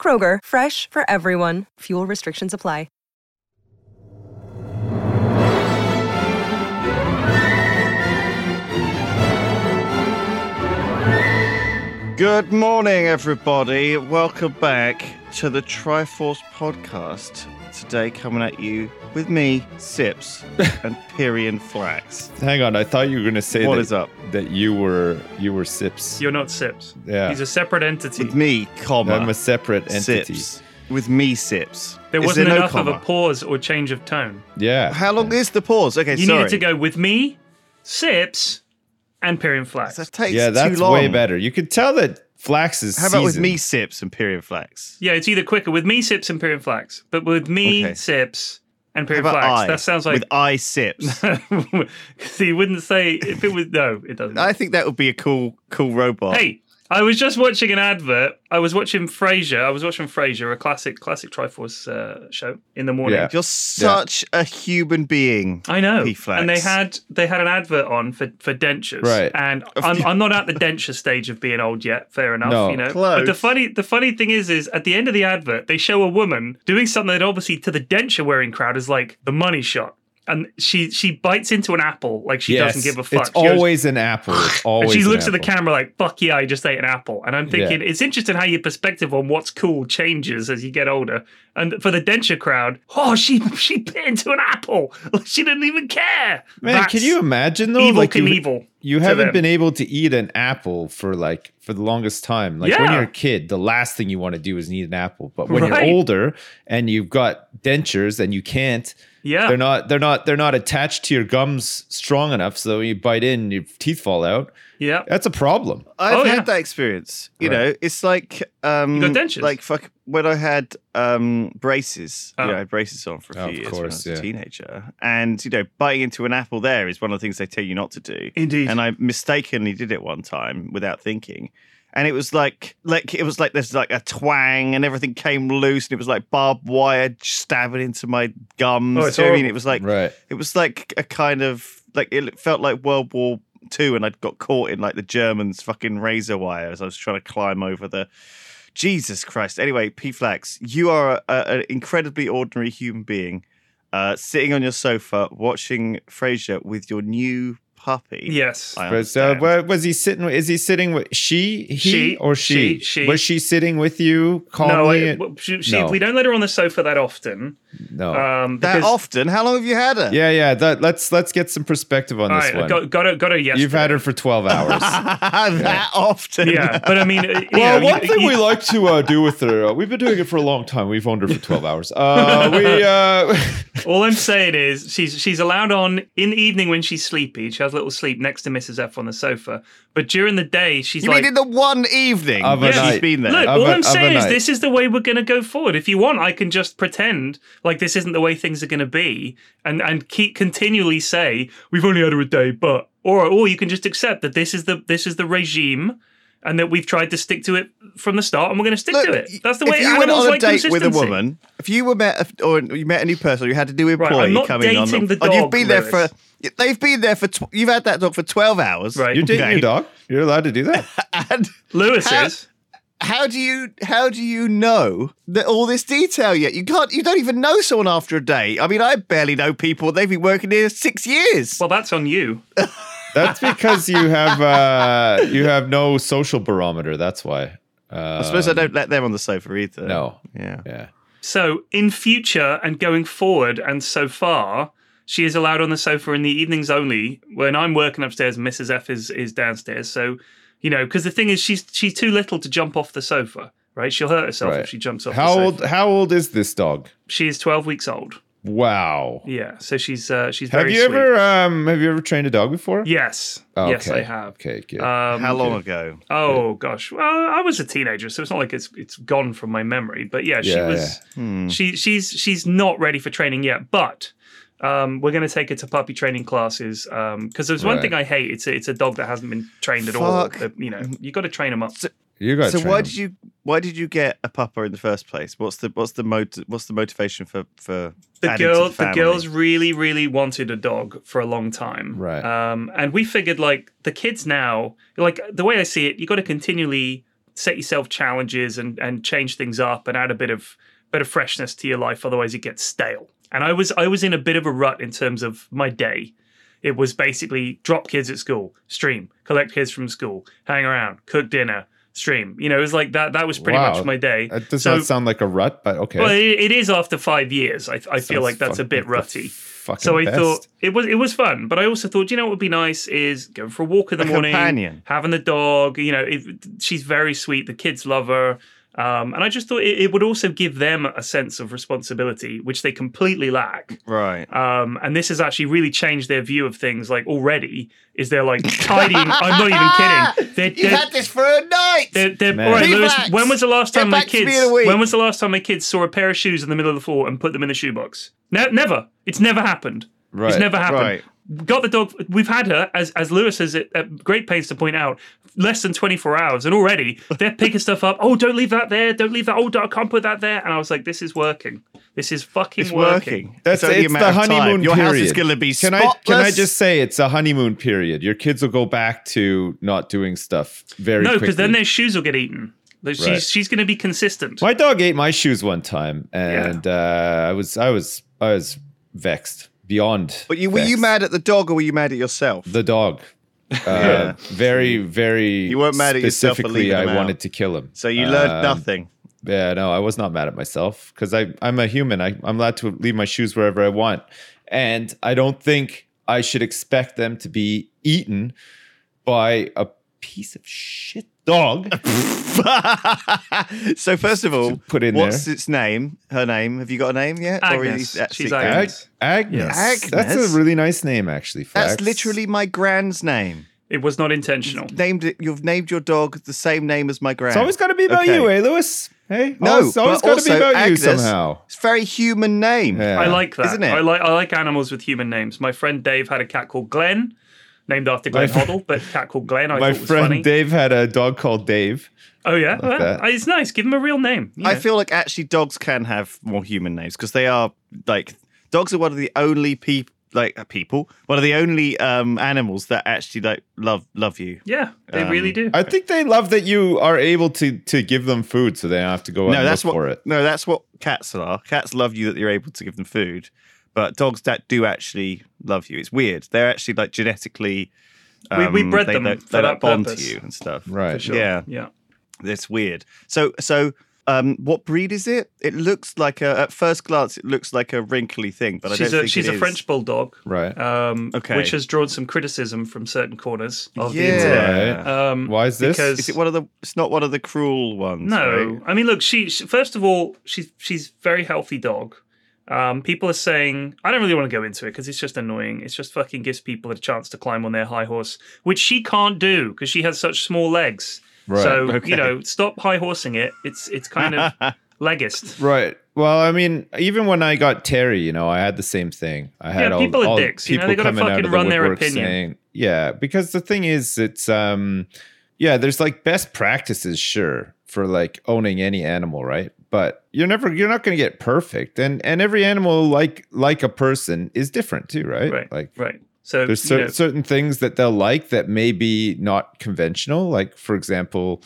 Kroger, fresh for everyone. Fuel restrictions apply. Good morning, everybody. Welcome back to the Triforce podcast. Today, coming at you with me, Sips, and Pyrion Flax. Hang on, I thought you were going to say What that, is up? that you were you were Sips. You're not Sips. Yeah. He's a separate entity. With me, comma, I'm a separate entity. Sips. With me, Sips. there Is wasn't no enough of comma? a pause or change of tone. Yeah. How long is the pause? Okay, You sorry. needed to go with me, Sips, and Pyrion Flax. That takes yeah, that's too long. way better. You could tell that Flax is How about with seasoned. me, Sips, and Pyrion Flax? Yeah, it's either quicker with me, Sips, and Pyrion Flax, but with me, Okay. Sips, and How Flax. I? That sounds like. with I Sips. so you wouldn't say if it was no, it doesn't. I think that would be a cool, cool robot. Hey, I was just watching an advert. I was watching Frasier. I was watching Frasier, a classic, classic Triforce uh, show in the morning. Yeah. you're such a human being. I know, P-Flax. and they had they had an advert on for, for dentures, Right. And I'm, I'm not at the denture stage of being old yet. Fair enough, No. you know. Close. But the funny the funny thing is, is at the end of the advert, they show a woman doing something that obviously to the denture wearing crowd is like the money shot, and she she bites into an apple like she yes, doesn't give a fuck. It's She goes- always an apple. It's always and she looks at the camera like, fuck yeah, I just ate an apple. And I'm thinking, Yeah. it's interesting how your perspective on what's cool changes as you get older. And for the denture crowd, oh, she she bit into an apple. She didn't even care. Man, That's can you imagine though? Evil like you, Knievel you to haven't them. been able to eat an apple for like for the longest time. Like when you're a kid, the last thing you want to do is eat an apple. But when Right. you're older and you've got dentures and you can't, Yeah. they're not they're not they're not attached to your gums strong enough. So when you bite in, your teeth fall out. Yeah. That's a problem. I've Oh, had yeah. that experience. You Right. know, it's like um You got dentures? like fuck when I had um braces. Oh. You know, I had braces on for a few Of years when I course, was a teenager. And you know, biting into an apple there is one of the things they tell you not to do. Indeed. And I mistakenly did it one time without thinking. And it was like like it was like there's like a twang and everything came loose and it was like barbed wire stabbing into my gums. Oh, it's Do you know I mean? horrible. It was like Right. it was like a kind of like it felt like World War Two, and I'd got caught in like the Germans' fucking razor wire as I was trying to climb over the. Jesus Christ. Anyway, P Flax, you are an incredibly ordinary human being, uh, sitting on your sofa watching Frasier with your new puppy. yes. I But uh, where was he sitting? with- Is he sitting with she, he, She, or she? she, she. Was she sitting with you no. I, she, she, No. we don't let her on the sofa that often. No. Um, that because, often? How long have you had her? yeah, yeah. That, let's let's get some perspective on All this right, one. got, got her, got her yesterday. You've had her for twelve hours. that often? Yeah, but I mean, Well, know, one you- thing you- we like to uh, do with her, uh, we've been doing it for a long time. We've owned her for 12 hours. Uh, we, uh, All I'm saying is she's she's allowed on in the evening when she's sleepy. She has a little sleep next to Mrs. F on the sofa. But during the day, she's You like, mean in the one evening Of a that night. she's been there? Look, Of all a- I'm saying is this is the way we're going to go forward. If you want, I can just pretend like this isn't the way things are going to be, and and keep continually say we've only had her a day, but or or you can just accept that this is the this is the regime. And that we've tried to stick to it from the start, and we're going to stick Look, to it. That's the if way you went on a like date with a woman, if you were met or you met a new person, or you had a new Right, employee I'm not coming on, dating the and you've dog, been there for, they've been there for, tw- you've had that dog for twelve hours, Right. you're dating Okay. your dog? You're allowed to do that? And Lewis How- is. How do you how do you know that all this detail yet? You can't, you don't even know someone after a day. I mean, I barely know people. They've been working here six years. Well, that's on you. That's because you have uh, you have no social barometer. That's why. Uh, I suppose I don't let them on the sofa either. No. Yeah. Yeah. So, in future and going forward, and so far, she is allowed on the sofa in the evenings only. When I'm working upstairs, Mrs. F is is downstairs. So, you know, because the thing is, she's she's too little to jump off the sofa. Right? She'll hurt herself Right. if she jumps off. How the old? Sofa. How old is this dog? She is 12 weeks old. Wow. Yeah, so she's uh, she's Have very you sweet. ever um have you ever trained a dog before? Yes, Oh, yes. I have. Okay, good. Um, How long ago? Oh gosh, well, I was a teenager, so it's not like it's it's gone from my memory. But yeah, she Yeah, was. Hmm. She she's she's not ready for training yet, but. Um, we're going to take her to puppy training classes because there's one Right. thing I hate. It's a, it's a dog that hasn't been trained at all. Fuck. You know, you got to train them up. you got So why did you why did you get a pupper in the first place? What's the what's the mot- what's the motivation for for the adding to girl the, the, girls really really wanted a dog for a long time Right. um and we figured like the kids now like the way i see it you got to continually set yourself challenges and and change things up and add a bit of bit of freshness to your life otherwise it gets stale and i was i was in a bit of a rut in terms of my day it was basically drop kids at school stream collect kids from school hang around cook dinner stream you know it was like that that was pretty Wow. much my day That does So- not sound like a rut, but okay. well, it, it is after five years. I, I feel like that's a bit rutty. So I best. thought it was it was fun, but I also thought, you know, what would be nice is going for a walk in the A morning, companion. having the dog. You know, it, she's very sweet. The kids love her, um, and I just thought it, it would also give them a sense of responsibility, which they completely lack. right. Um, and this has actually really changed their view of things. Like already, is they're like tidying. I'm not even kidding. They're, You they're, had this for a night. they're, they're, all right, Lewis, when was the last Get time my back to me kids? in a week. When was the last time my kids saw a pair of shoes in the middle of the floor and put them in the shoebox? Ne- never. It's never happened. Right. It's never happened. Right. Got the dog. We've had her, as as Lewis has at at great pains to point out, less than twenty four hours, and already they're picking stuff up. Oh, don't leave that there. Don't leave that. Oh, I can't put that there. And I was like, this is working. This is fucking It's working. That's it's it's a the of time. honeymoon Your period. house is going to be Can I can I just say it's a honeymoon period? Your kids will go back to not doing stuff very No, because then their shoes will get eaten. She's Right. she's going to be consistent. My dog ate my shoes one time, and uh, I was I was I was vexed beyond. But you, were you mad at the dog or were you mad at yourself? The dog. Uh, Very, very. You weren't mad at yourself specifically. I out. wanted to kill him. so you learned Um, nothing. Yeah, no, I was not mad at myself because I I'm a human. I, I'm allowed to leave my shoes wherever I want, and I don't think I should expect them to be eaten by a piece of shit dog. so first of all, Put in what's there. its name? Her name? Have you got a name yet? Agnes. is that She's? Agnes. Ag- Agnes. Yes. That's a really nice name, actually. That's literally my grand's name. It was not intentional. Named it. You've named your dog the same name as my grand. It's always got to be about Okay. you, eh, Lewis? Hey, No, always, always got to be about Agnes, you somehow. It's a very human name. Yeah. I like that. Isn't it? I like I like animals with human names. My friend Dave had a cat called Glenn, named after Glenn fr- Hoddle, but cat called Glenn. I My thought was friend funny. Dave had a dog called Dave. oh yeah, Well, it's nice. Give him a real name. you I feel like actually dogs can have more human names because they are like dogs are one of the only people like uh, people one of the only um animals that actually like love love you. yeah, they Um, really do. I think they love that you are able to to give them food, so they don't have to go out No, and that's look what for it. no, that's what cats are. Cats love you that you're able to give them food, but dogs that do actually love you. It's weird. They're actually like genetically. We- we um, bred they, them they, for they, that bond purpose. to you and stuff. Right. sure. yeah. yeah. It's weird. So so um what breed is it? It looks like a at first glance it looks like a wrinkly thing, but I She's don't a think she's it a is. French bulldog, Right. um, Okay. which has drawn some criticism from certain corners of the internet. Right. Um, Why is this? because- Is it one of the it's not one of the cruel ones. No, right? I mean, look, she, she first of all, she's she's very healthy dog. Um, people are saying I don't really want to go into it because it's just annoying. It's just fucking gives people a chance to climb on their high horse, which she can't do because she has such small legs. Right. So Okay. you know, stop high horsing it. It's it's kind of leggist. Right. Well, I mean, even when I got Terry, you know, I had the same thing. I had Yeah, all, people are all dicks, you know, they coming out fucking the run their opinion. saying, yeah, because the thing is, it's um, yeah, there's like best practices, sure, for like owning any animal, right? But you're never, you're not going to get perfect, and and every animal, like like a person, is different too, right? Right. Like right. So there's you know, certain things that they'll like that may be not conventional. Like, for example,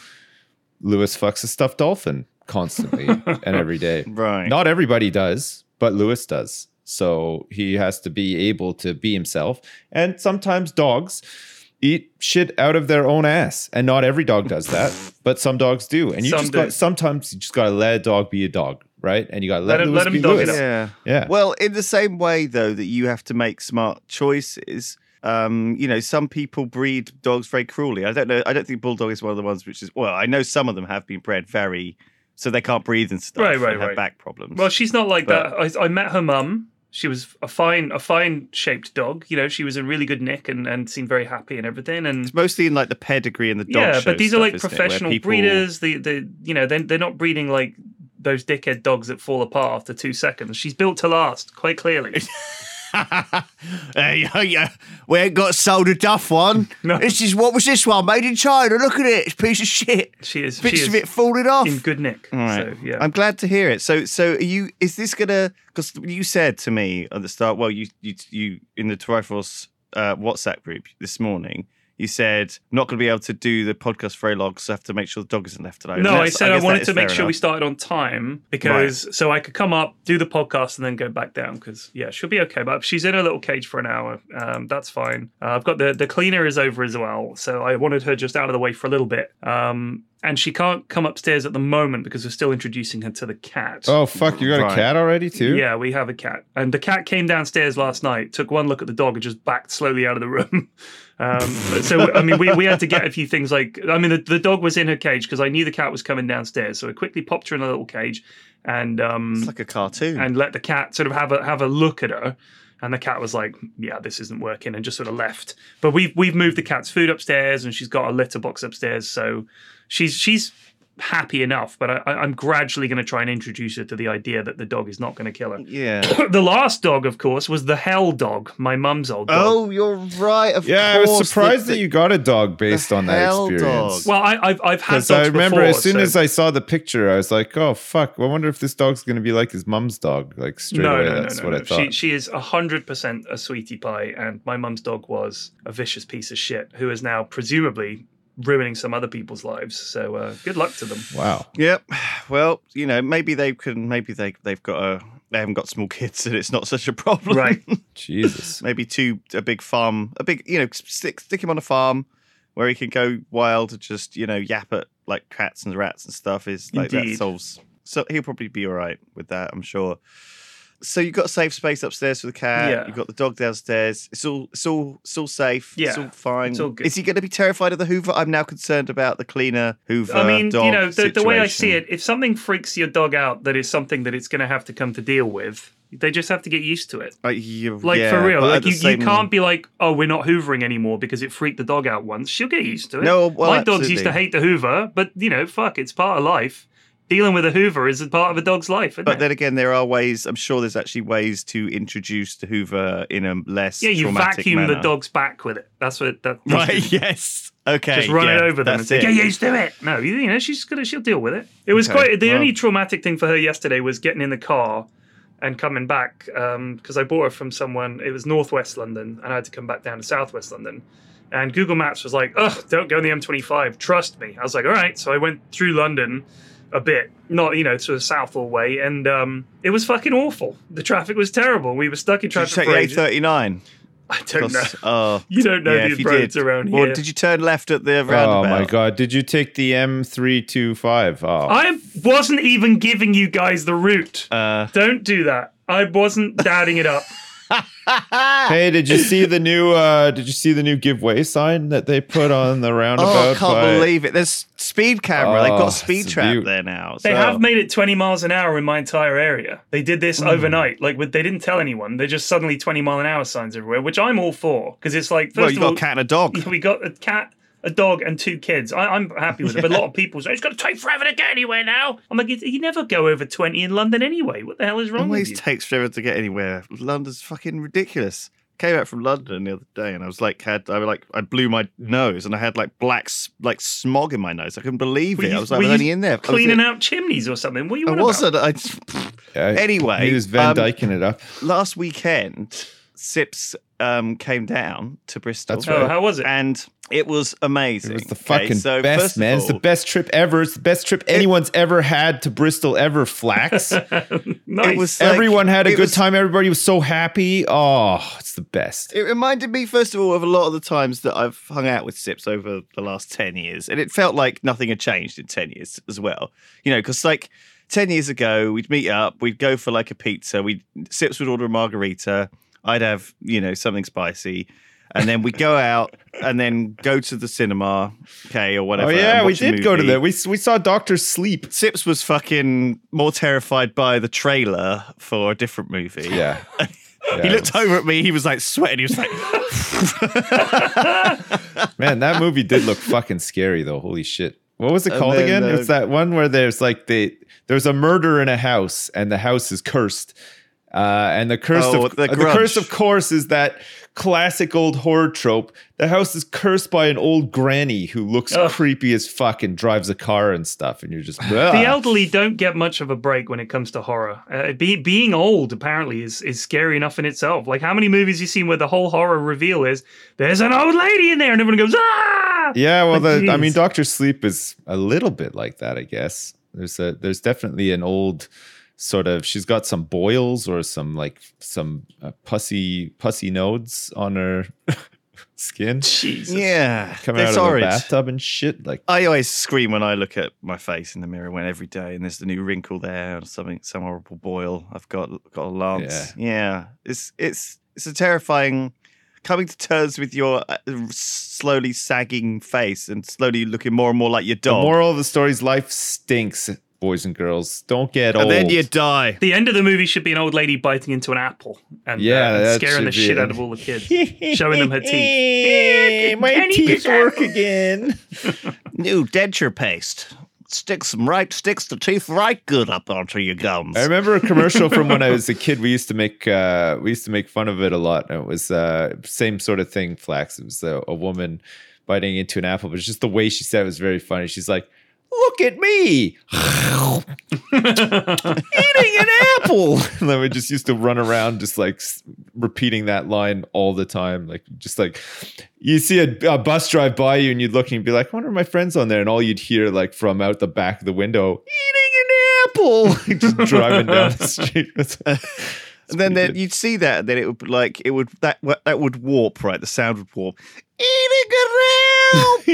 Lewis fucks a stuffed dolphin constantly and every day. Right. Not everybody does, but Lewis does. So he has to be able to be himself. And sometimes dogs eat shit out of their own ass. And not every dog does that, but some dogs do. And you Some just do. got sometimes you just gotta let a dog be a dog, right? And you gotta let, Let him- let him be dog it up. Yeah. Yeah. Well, in the same way though that you have to make smart choices. Um, you know, some people breed dogs very cruelly. I don't know. I don't think bulldog is one of the ones which is. Well, I know some of them have been bred very, so they can't breathe and stuff. Right, right, and have right. back problems. Well, she's not like But- that. I, I met her mum. She was a fine, a fine shaped dog. You know, she was in really good nick and, and seemed very happy and everything. And It's mostly in like the pedigree and the dog yeah, but these are like isn't it, where professional people- breeders. The the you know they're they're not breeding like those dickhead dogs that fall apart after two seconds. She's built to last, quite clearly. Hey, yeah, yeah. We ain't got sold a duff one. No. This is what was this one made in China? Look at it, it's a piece of shit. She is. Bits she of is it falling off. in good nick. All right. So yeah. I'm glad to hear it. So, so are you is this gonna? Because you said to me at the start. Well, you you you in the Triforce uh, WhatsApp group this morning. You said not going to be able to do the podcast very long, so I have to make sure the dog isn't left alone. No, I said I, guess that wanted to make fair sure we started on time because so I could come up, do the podcast, and then go back down. Because yeah, she'll be okay. But she's in her little cage for an hour, um, that's fine. Uh, I've got the the cleaner is over as well, so I wanted her just out of the way for a little bit. Um, and she can't come upstairs at the moment because we're still introducing her to the cat. Oh fuck! You got Right. a cat already too? Yeah, we have a cat. And the cat came downstairs last night, took one look at the dog, and just backed slowly out of the room. Um, so, I mean, we, we had to get a few things like, I mean, the, the dog was in her cage because I knew the cat was coming downstairs. So I quickly popped her in a little cage and um, It's like a cartoon. and let the cat sort of have a have a look at her. And the cat was like, "Yeah, this isn't working," and just sort of left. But we've we've moved the cat's food upstairs, and she's got a litter box upstairs, so she's she's happy enough. But I, I- I'm gradually going to try and introduce her to the idea that the dog is not going to kill her. yeah. the last dog, of course, was the hell dog, my mum's old dog. Oh, you're right. Of Yeah, I was surprised the- that you got a dog based on that hell experience. dog. Well, I, I've I've had Because dogs I remember before, as soon so- as I saw the picture, I was like, "Oh fuck! I wonder if this dog's going to be like his mum's dog." Like straight no, away, no, no, that's no, what no. I thought. She she is hundred percent a sweetie pie, and my mum's dog was a vicious piece of shit who is now presumably ruining some other people's lives. So uh, good luck to them. wow. Yep. Well, you know, maybe they can. Maybe they they've got a. They haven't got small kids, and it's not such a problem. Right. Jesus. maybe two a big farm, a big you know stick stick him on a farm where he can go wild and just you know yap at like cats and rats and stuff. Is like that Indeed. solves. So he'll probably be all right with that, I'm sure. So you've got a safe space upstairs for the cat. Yeah. You've got the dog downstairs. It's all it's all it's all safe. Yeah. It's all fine. it's all good. Is he going to be terrified of the Hoover? I'm now concerned about the cleaner Hoover. I mean, you know, the, the way I see it, if something freaks your dog out, that is something that it's going to have to come to deal with. They just have to get used to it. Like, you- Like yeah, for real, like you, same- you can't be like, oh, we're not hoovering anymore because it freaked the dog out once. She'll get used to it. No, well, my dogs used to hate the Hoover, but you know, fuck, it's part of life. Dealing with a Hoover is a part of a dog's life, isn't But it? then again, there are ways. I'm sure there's actually ways to introduce the Hoover in a less yeah, you vacuum the dog's back with it. That's what that. Right. Yes. Okay. Just run yeah, it over them and say, it. "Get used to it." No, you, you know she's gonna she'll deal with it. It was Okay, quite the well- only traumatic thing for her yesterday was getting in the car and coming back um, because I bought her from someone. It was northwest London, and I had to come back down to southwest London. And Google Maps was like, "Ugh, don't go on the M25. Trust me." I was like, "All right." So I went through London a bit, not you know sort of south all way, and um, it was fucking awful. The traffic was terrible. We were stuck in Did you traffic take for the ages. A39? I don't know. Oh. You don't know yeah, these if you roads did. around here. Or did you turn left at the roundabout? Oh my god! Did you take the M three two five? Oh, I wasn't even giving you guys the route. Uh, Don't do that. I wasn't dadding it up. hey, did you see the new? uh Did you see the new giveaway sign that they put on the roundabout? oh, I can't by- believe it. There's speed camera. They've Oh, got a speed trap beaut. there now. They have made it 20 miles an hour in my entire area. They did this overnight. Like, with, they didn't tell anyone. They just suddenly 20 mile an hour signs everywhere, which I'm all for. Because it's like, first Well, you of got all, a cat and a dog. we got a cat, a dog, and two kids. I, I'm happy with it. But a lot of people say, it's going to take forever to get anywhere now. I'm like, you, you never go over 20 in London anyway. What the hell is wrong Always with you? takes forever to get anywhere. London's fucking ridiculous. Came out from London the other day, and I was like, had I was like, I blew my nose, and I had like black, like smog in my nose. I couldn't believe Were it. you- I was like, were I was you only in there Cleaning out chimneys or something. What are you I wasn't. I, Yeah, Anyway, he was Van um, Dyking it up. last weekend, Sips um, came down to Bristol. That's Oh, how was it? and it was amazing. It was the Okay, fucking so best, first of man. It's the best trip ever. It's the best trip anyone's ever had to Bristol ever. Flax. nice. It was like- Everyone had a good was- time. Everybody was so happy. Oh, it's the best. It reminded me, first of all, of a lot of the times that I've hung out with Sips over the last 10 years. And it felt like nothing had changed in 10 years as well. You know, because like 10 years ago, we'd meet up, we'd go for like a pizza, we'd Sips would order a margarita, I'd have, you know, something spicy. And then we'd go out and then go to the cinema, okay, or whatever. Oh yeah, we did go to movie. that. We we saw Doctor Sleep. Sips was fucking more terrified by the trailer for a different movie. Yeah, he looked over at me. He was like sweating. He was like, Man, that movie did look fucking scary though. Holy shit. What was it called then, again? uh, it's that one where there's like the there's a murder in a house and the house is cursed. Uh, and the curse Oh, of The uh, the curse of course is that classic old horror trope. The house is cursed by an old granny who looks Ugh. creepy as fuck and drives a car and stuff and you're just The elderly don't get much of a break when it comes to horror. Uh, be, being old apparently is, is scary enough in itself. Like how many movies you seen where the whole horror reveal is there's an old lady in there and everyone goes ah. Yeah, well, Like, the, I mean. Doctor Sleep is a little bit like that, I guess. There's a there's definitely an old sort of. She's got some boils or some like some uh, pussy pussy nodes on her skin Jesus. yeah, coming it's out of orange. the bathtub and shit. Like, I always scream when I look at my face in the mirror when every day and there's a new wrinkle there or something, some horrible boil. I've got got a lance. Yeah, it's it's it's a terrifying coming to terms with your uh, slowly sagging face and slowly looking more and more like your the dog. moral of the story is life stinks, boys and girls. Don't get and old. And then you die. The end of the movie should be an old lady biting into an apple and, uh, Yeah, and scaring the shit it. out of all the kids, showing them her teeth. My teeth work again. New denture paste sticks them right, sticks the teeth right good up onto your gums. I remember a commercial from when I was a kid. We used to make uh, we used to make fun of it a lot. And it was uh, same sort of thing. Flax. It was a, a woman biting into an apple, but it's just the way she said it was very funny. She's like, "Look at me eating an apple," and then we just used to run around just like s- repeating that line all the time. Like just like you see a, a bus drive by you, and you'd look and you'd be like, "I wonder my friends on there," and all you'd hear like from out the back of the window, "Eating an apple," just driving down the street. And then, you'd see that, and then it would be like it would that that would warp, right? The sound would warp. Eating an apple,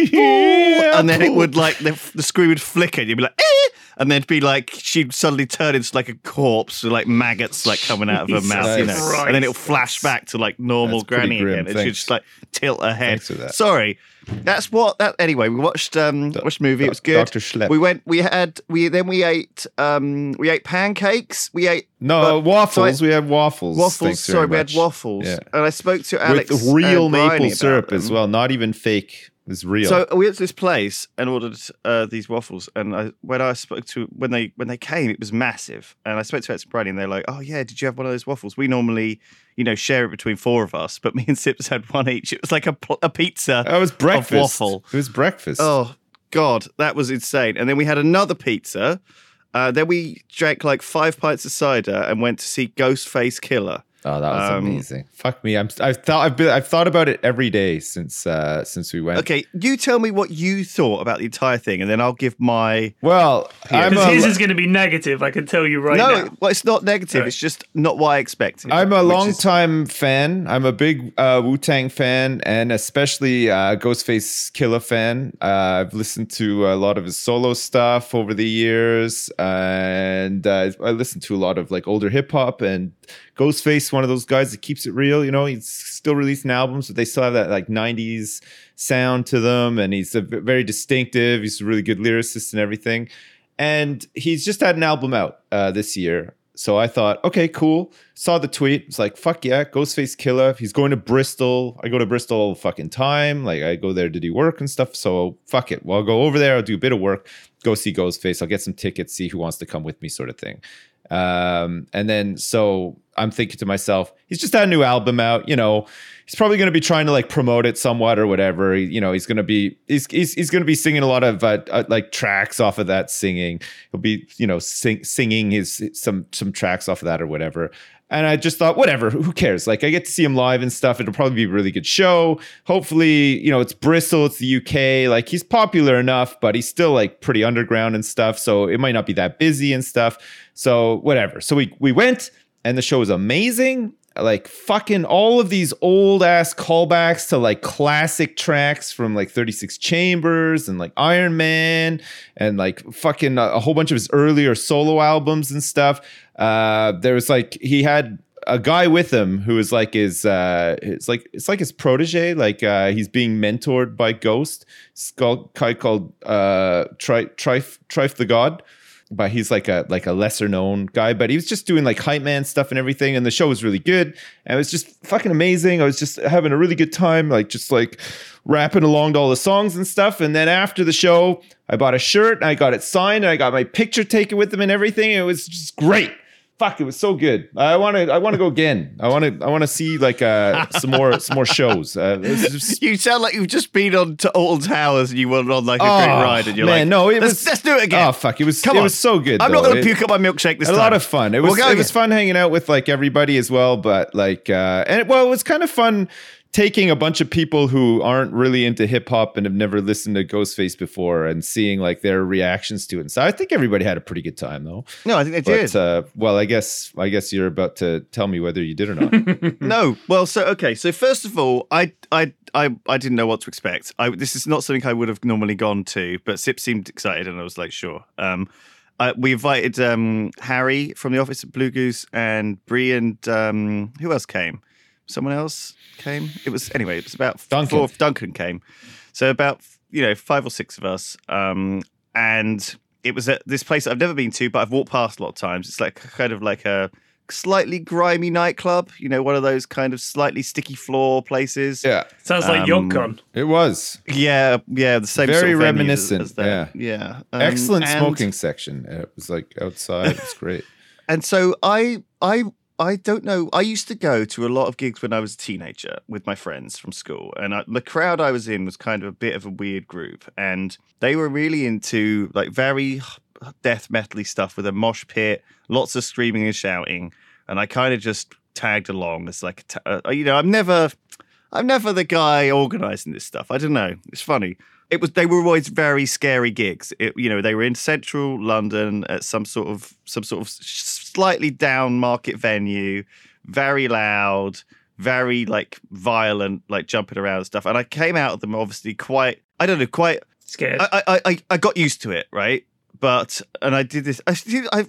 and then it would like the, the screen would flicker, and you'd be like, eh! and then it'd be like she'd suddenly turn into like a corpse with like maggots like coming out of her mouth, you know, Christ. and then it'll flash back to like normal That's granny again, and she'd thanks. just like tilt her head. For that. Sorry. That's what that anyway. We watched um Do- watched a movie. It was good. Dr. Schlepp. We went. We had. We then we ate. Um, we ate pancakes. We ate no But- waffles. so I- we had waffles. waffles. Sorry, we had waffles. Yeah. And I spoke to Alex with real and maple about syrup as well, not even fake. It was real. So we went to this place and ordered uh, these waffles. And I, when I spoke to when they when they came, it was massive. And I spoke to and Bryony, and they're like, "Oh yeah, did you have one of those waffles? We normally, you know, share it between four of us, but me and Sips had one each. It was like a, a pizza. That was breakfast. waffle. It was breakfast. Oh God, that was insane. And then we had another pizza. Uh, then we drank like five pints of cider and went to see Ghostface Killah. Oh, that was Um, amazing. Fuck me. I'm. I've thought. I've been. I've thought about it every day since. Uh, since we went. Okay, you tell me what you thought about the entire thing, and then I'll give my. Well, Because his is going to be negative, I can tell you right no, now. well, it's not negative. Right. It's just not what I expected. I'm a long is- time fan. I'm a big uh, Wu Tang fan, and especially uh, Ghostface Killah fan. Uh, I've listened to a lot of his solo stuff over the years, and uh, I listened to a lot of like older hip hop. And Ghostface, one of those guys that keeps it real. You know, he's still releasing albums, but they still have that like '90s sound to them, and he's a, very distinctive. He's a really good lyricist and everything. And he's just had an album out uh, this year. So I thought, okay, cool. Saw the tweet. It's like, fuck yeah, Ghostface Killah. He's going to Bristol. I go to Bristol all the fucking time. Like I go there to do work and stuff. So fuck it. Well, I'll go over there. I'll do a bit of work. Go see Ghostface. I'll get some tickets. See who wants to come with me, sort of thing. Um, and then so I'm thinking to myself, he's just had a new album out. You know, he's probably going to be trying to like promote it somewhat or whatever. He- you know, he's going to be he's he's, he's going to be singing a lot of uh, uh, like tracks off of that singing. He'll be you know sing, singing his some some tracks off of that or whatever. And I just thought, whatever, who cares? Like, I get to see him live and stuff. It'll probably be a really good show. Hopefully, you know, it's Bristol, it's the UK. Like, he's popular enough, but he's still like pretty underground and stuff. So it might not be that busy and stuff. So whatever. So we we went, and the show was amazing. Like fucking all of these old ass callbacks to like classic tracks from like 36 Chambers and like Iron Man and like fucking a, a whole bunch of his earlier solo albums and stuff. Uh, there was like he had a guy with him who is like his uh it's like it's like his protege like uh he's being mentored by ghost called guy called uh Tri- trife trife the god but he's like a like a lesser known guy. But he was just doing like hype man stuff and everything, and the show was really good. And it was just fucking amazing. I was just having a really good time, like just like rapping along to all the songs and stuff. And then after the show, I bought a shirt and I got it signed and I got my picture taken with him and everything. It was just great. Fuck, it was so good. I want to. I want to go again. I want to. I want to see like uh, some more some more shows. Uh, just- You sound like you've just been on to Alton Towers and you went on like a Oh, great ride and you're man, like, no, it let's, was- let's do it again. Oh fuck! It was Come it on. was so good. I'm not going to puke up my milkshake this a time. A lot of fun. It We'll was go it was fun hanging out with like everybody as well. But like, uh, and well, it was kind of fun taking a bunch of people who aren't really into hip hop and have never listened to Ghostface before and seeing like their reactions to it. And so I think everybody had a pretty good time though. No, I think they did. Uh, well, I guess I guess you're about to tell me whether you did or not. No. Well, so okay. So first of all, I I I I didn't know what to expect. I this is not something I would have normally gone to, but Sip seemed excited, and I was like, sure. Um, I, we invited um Harry from the office at Blue Goose and Brie and um who else came? Someone else came. It was anyway. It was about Duncan. Four, Duncan came. So about you know five or six of us. Um, and it was at this place I've never been to, but I've walked past a lot of times. It's like kind of like a slightly grimy nightclub. You know, one of those kind of slightly sticky floor places. yeah, Sounds like Um, Yokon. it was yeah, yeah, the same. Very sort of venue as- reminiscent, as that. yeah. Um, excellent and- smoking section. It was like outside. It was great. And so I, I, I don't know. I used to go to a lot of gigs when I was a teenager with my friends from school, and I, the crowd I was in was kind of a bit of a weird group, and they were really into like very death metally stuff with a mosh pit, lots of screaming and shouting, and I kind of just tagged along as like, uh, you know, I'm never, I'm never the guy organizing this stuff. I don't know. It's funny. It was they were always very scary gigs. It, you know, they were in central London at some sort of some sort of slightly down market venue, very loud, very like violent, like jumping around and stuff. And I came out of them obviously quite, I don't know, quite. Scared. I I I, I got used to it, right? But and I did this. I did, I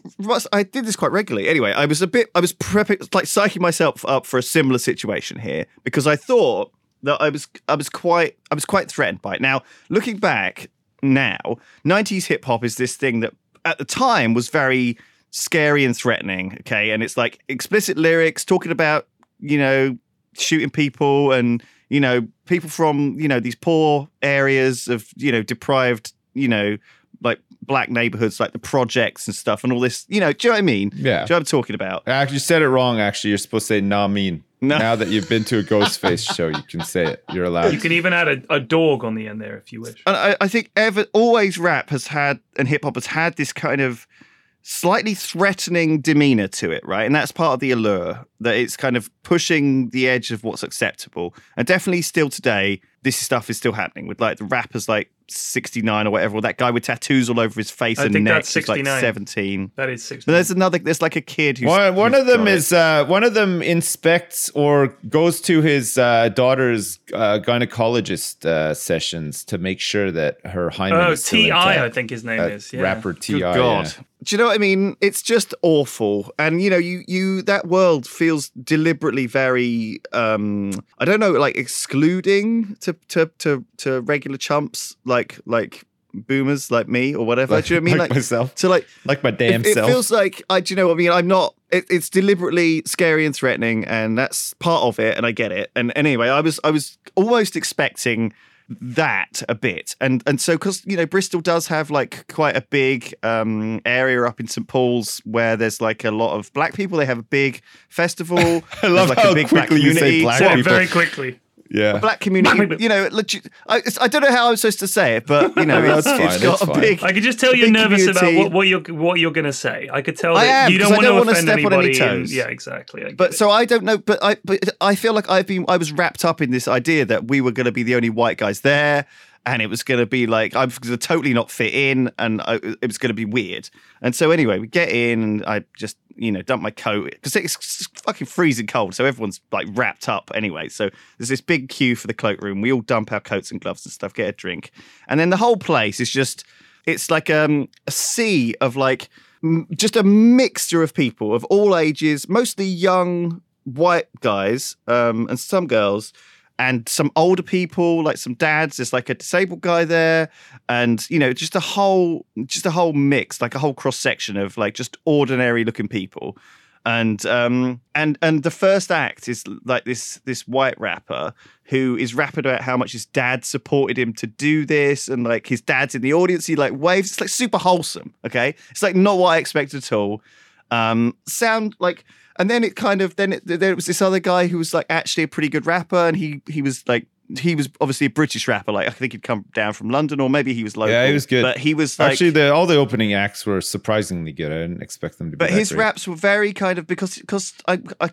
I did this quite regularly. Anyway, I was a bit. I was prepping, like psyching myself up for a similar situation here because I thought that I was I was quite I was quite threatened by it. Now looking back now, '90s hip hop is this thing that at the time was very scary and threatening. Okay, and it's like explicit lyrics talking about you know shooting people and you know people from you know these poor areas of you know deprived you know like black neighborhoods like the projects and stuff and all this you know do you know what I mean? Yeah. Do you know what I'm talking about? Actually, you said it wrong. Actually, you're supposed to say "nah mean." No. Now that you've been to a Ghostface show, you can say it. You're allowed. you can even add a, a dog on the end there if you wish. And I, I think ever always rap has had and hip hop has had this kind of slightly threatening demeanor to it, right? And that's part of the allure that it's kind of pushing the edge of what's acceptable. And definitely still today, this stuff is still happening with like the rappers like 69 or whatever, or that guy with tattoos all over his face I and think neck that's who's like 69. 17. That is six. But there's another there's like a kid who's One, one who's of them is, uh, one of them inspects or goes to his uh, daughter's uh, gynecologist uh, sessions to make sure that her hymen Oh, is still Ti, I intact. think his name Uh, is. Yeah. rapper Ti. Good God. Do you know what I mean? It's just awful. And you know, you you that world feels deliberately very um I don't know, like excluding to to to to regular chumps like like boomers like me or whatever. Like, do you know what I mean? like myself, to like like my damn it, it self. feels like I do you know what I mean? I'm not it, it's deliberately scary and threatening and that's part of it and I get it. And anyway, I was I was almost expecting that a bit and and so because you know bristol does have like quite a big um area up in st paul's where there's like a lot of black people they have a big festival I love like how a big black quickly you say black Said it people. very quickly. Yeah. black community you know legit, I, I don't know how i'm supposed to say it but you know it's, fine, it's got that's a fine. big I could just tell you're big nervous about what, what you're what you're gonna say. I could tell I that am, you 'cause don't I want don't to wanna step on any anybody. and- toes. yeah, exactly. But it. so I don't know, but I but I feel like I've been I was wrapped up in this idea that we were going to be the only white guys there, and it was going to be like I'm going to totally not fit in, and I, it was going to be weird. And so anyway, we get in, and I just you know dump my coat because it's fucking freezing cold, so everyone's like wrapped up anyway. So there's this big queue for the cloakroom. We all dump our coats and gloves and stuff, get a drink, and then the whole place is just it's like um, a sea of like just a mixture of people of all ages, mostly young white guys um, and some girls. And some older people, like some dads. There's like a disabled guy there, and you know, just a whole, just a whole mix, like a whole cross section of like just ordinary looking people. And um and and the first act is like this this white rapper who is rapping about how much his dad supported him to do this, and like his dad's in the audience. He like waves. It's like super wholesome. Okay, it's like not what I expected at all. Um, sound like and then it kind of then it, there was this other guy who was like actually a pretty good rapper, and he he was like he was obviously a British rapper. Like I think he'd come down from London, or maybe he was local. Yeah, he was good. But he was like, Actually, the all the opening acts were surprisingly good. I didn't expect them to be. but his great. raps were very kind of because because I, I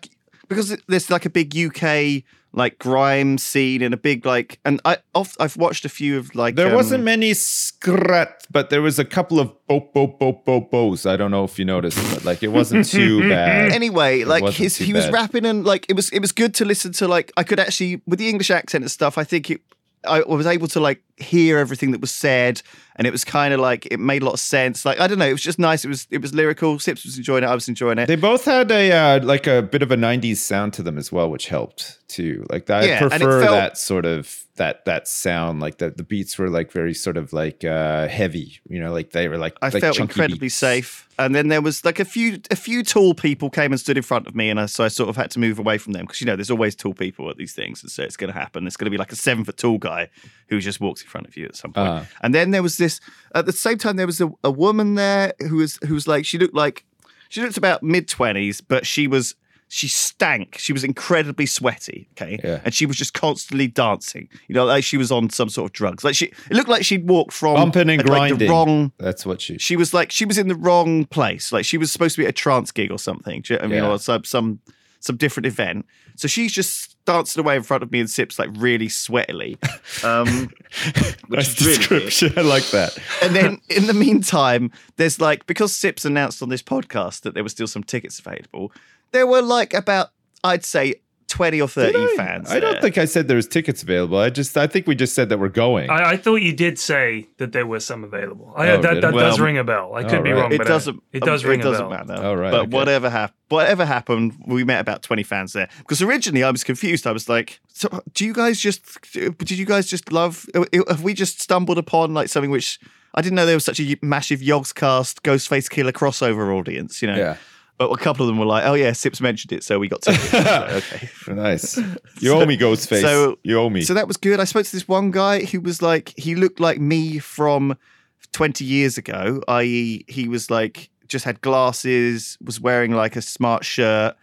because there's like a big UK like grime scene and a big like and I oft, I've watched a few of like There um, wasn't many scrat, but there was a couple of bo bo bo bo bo's. I don't know if you noticed, but like it wasn't too bad. anyway like his he was bad. rapping and like it was it was good to listen to like i could actually with the english accent and stuff i think it i was able to like hear everything that was said and it was kind of like it made a lot of sense like i don't know it was just nice it was it was lyrical sips was enjoying it i was enjoying it They both had a uh, like a bit of a '90s sound to them as well, which helped too. Like I Yeah, prefer felt- that sort of that that sound. Like that the beats were like very sort of like uh heavy. You know, like they were like I like felt incredibly beats. safe, and then there was like a few a few tall people came and stood in front of me, and I, so I sort of had to move away from them because you know there's always tall people at these things, and so it's going to happen. It's going to be like a seven foot tall guy who just walks in front of you at some point. Uh-huh. And then there was this at the same time there was a, a woman there who was who was like she looked like she looked about mid twenties, but she was she stank. She was incredibly sweaty. Okay, Yeah. and she was just constantly dancing. You know, like she was on some sort of drugs. Like she, it looked like she'd walked from Bumping and like, the grinding. wrong That's what she. she was like she was in the wrong place. Like she was supposed to be at a trance gig or something. Do you know I mean, Yeah. or some some some different event. So she's just dancing away in front of me and sips like really sweatily. Um, Nice is really description. I like that. And then in the meantime, there's like because Sips announced on this podcast that there were still some tickets available. There were like about I'd say twenty or thirty I? fans. I don't there. think I said there was tickets available. I just I think we just said that we're going. I, I thought you did say that there were some available. I, Oh, that that it? does ring a bell. I could be wrong, it but doesn't. uh, it does ring It a doesn't bell. matter. All right, But okay. whatever happened, whatever happened, we met about twenty fans there. Because originally I was confused. I was like, "So, do you guys just? Did you guys just love? Have we just stumbled upon like something which I didn't know there was such a massive Yogscast Ghostface Killah crossover audience? You know. yeah. But a couple of them were like, "Oh yeah, Sips mentioned it, so we got tickets." I was okay. Nice. You owe me Ghostface. so- you owe me. So that was good. I spoke to this one guy who was like, he looked like me from 20 years ago, i.e., he was like, just had glasses, was wearing like a smart shirt,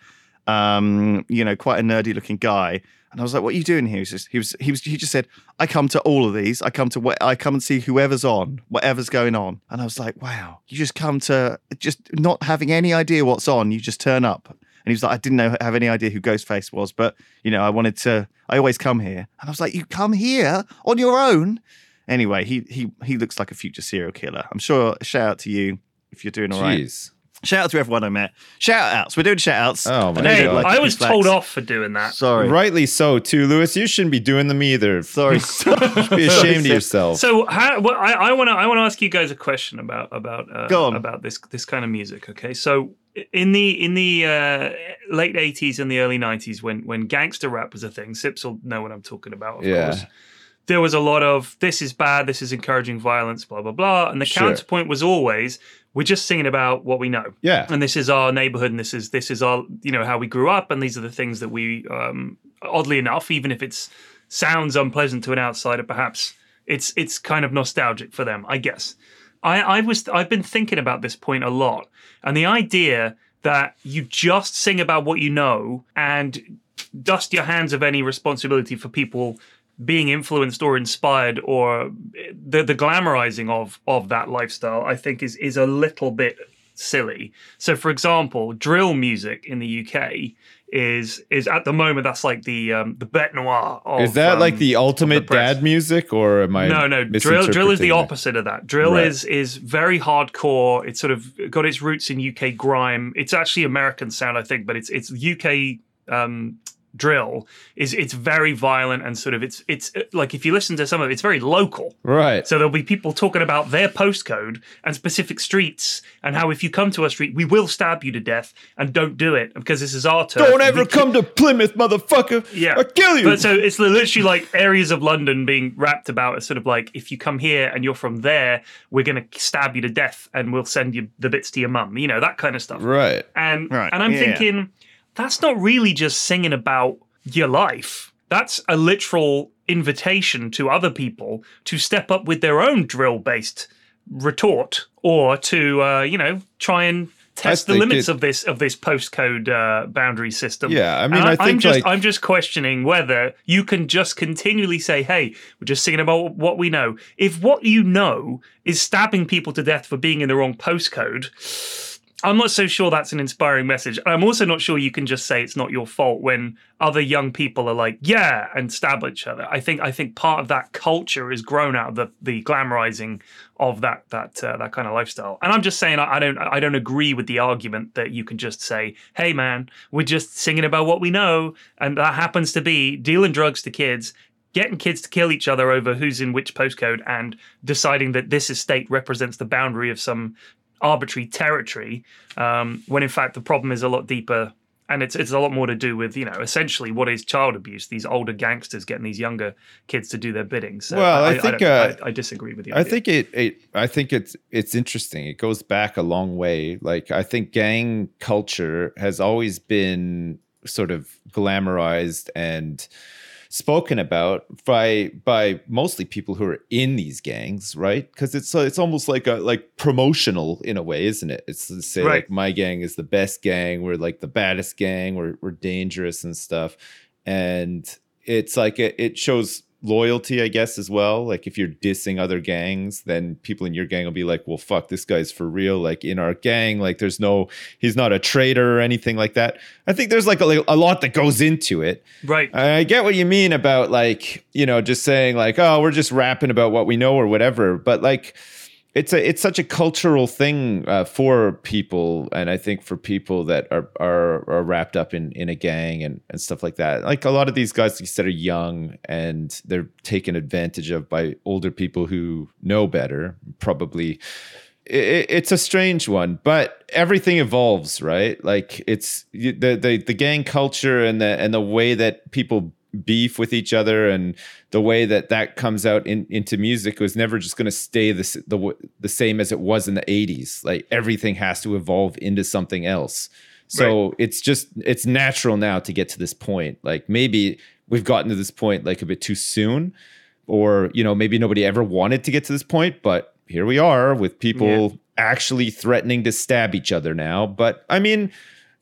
um, you know, quite a nerdy looking guy. And I was like, "What are you doing here?" He was just, he was, he just said, "I come to all of these. I come to, wh- I come and see whoever's on, whatever's going on." And I was like, "Wow, you just come to just not having any idea what's on. You just turn up." And he was like, "I didn't know have any idea who Ghostface was, but you know, I wanted to. I always come here." And I was like, "You come here on your own?" Anyway, he he he looks like a future serial killer. I'm sure. Shout out to you if you're doing all right. Jeez. Shout out to everyone I met. Shout outs. We're doing shout outs. Oh, my Hey, God. I was told off for doing that. Sorry. Rightly so too, Lewis. You shouldn't be doing them either. Sorry. Be ashamed of yourself. So how, well, I want to I want to ask you guys a question about about uh, Go on. about this this kind of music. Okay, so in the in the uh, late eighties and the early nineties, when when gangster rap was a thing, Sips will know what I'm talking about. Of Yeah. course. There was a lot of this is bad, this is encouraging violence, blah blah blah, and the Sure. counterpoint was always we're just singing about what we know yeah. and this is our neighborhood and this is this is our you know how we grew up and these are the things that we um oddly enough even if it sounds unpleasant to an outsider perhaps it's it's kind of nostalgic for them i guess i i was i've been thinking about this point a lot and the idea that you just sing about what you know and dust your hands of any responsibility for people being influenced or inspired or the the glamorizing of of that lifestyle i think is is a little bit silly so for example drill music in the uk is is at the moment that's like the um the bête noire of, Is that like um, the ultimate press. dad music, or am I? no, no. Drill, drill is the opposite of that. Drill Right. is is very hardcore. It's sort of got its roots in UK grime. It's actually American sound, I think, but it's it's UK um, drill is it's very violent and sort of it's it's like if you listen to some of it, it's very local. Right. So there'll be people talking about their postcode and specific streets and how if you come to a street, we will stab you to death and don't do it because this is our turf. Don't ever we come to Plymouth, motherfucker. yeah, I'll kill you. But so it's literally like areas of London being rapped about as sort of like if you come here and you're from there, we're gonna stab you to death and we'll send you the bits to your mum. You know that kind of stuff. right. And Right, and I'm yeah. thinking that's not really just singing about your life. That's a literal invitation to other people to step up with their own drill based retort or to uh, you know try and test the limits it- of this of this postcode uh, boundary system. Yeah, I mean, And I am think, just like- I'm just questioning whether you can just continually say, "Hey, we're just singing about what we know." If what you know is stabbing people to death for being in the wrong postcode, I'm not so sure that's an inspiring message. I'm also not sure you can just say it's not your fault when other young people are like, yeah, and stab each other. I think I think part of that culture is grown out of the the glamorizing of that that uh, that kind of lifestyle. And I'm just saying I, I don't I don't agree with the argument that you can just say, hey man, we're just singing about what we know, and that happens to be dealing drugs to kids. Getting kids to kill each other over who's in which postcode and deciding that this estate represents the boundary of some arbitrary territory um, when in fact the problem is a lot deeper and it's it's a lot more to do with you know essentially what is child abuse these older gangsters getting these younger kids to do their bidding so Well, I think, don't- uh, I, I disagree with you I think it, it I think it's it's interesting. It goes back a long way. Like I think gang culture has always been sort of glamorized and spoken about by by mostly people who are in these gangs, right? Because it's it's almost like a like promotional in a way, isn't it? It's to say Right. like my gang is the best gang, we're like the baddest gang, we're we're dangerous and stuff, and it's like it, it shows loyalty, I guess, as well. Like if you're dissing other gangs, then people in your gang will be like, "Well, fuck, this guy's for real." Like in our gang, like there's no, he's not a traitor or anything like that. I think there's like a, a lot that goes into it. right I get what you mean about like, you know, just saying like, "Oh, we're just rapping about what we know" or whatever. But like, it's a it's such a cultural thing uh, for people, and I think for people that are are, are wrapped up in in a gang and and stuff like that. Like a lot of these guys, like said, are young and they're taken advantage of by older people who know better, probably. It, it's a strange one, but everything evolves, right? Like it's the the the gang culture and the and the way that people beef with each other and the way that that comes out in, into music was never just going to stay the, the the same as it was in the 80s like everything has to evolve into something else. So it's just it's natural now to get to this point. Like maybe we've gotten to this point like a bit too soon or you know maybe nobody ever wanted to get to this point but here we are with people actually threatening to stab each other now. But i mean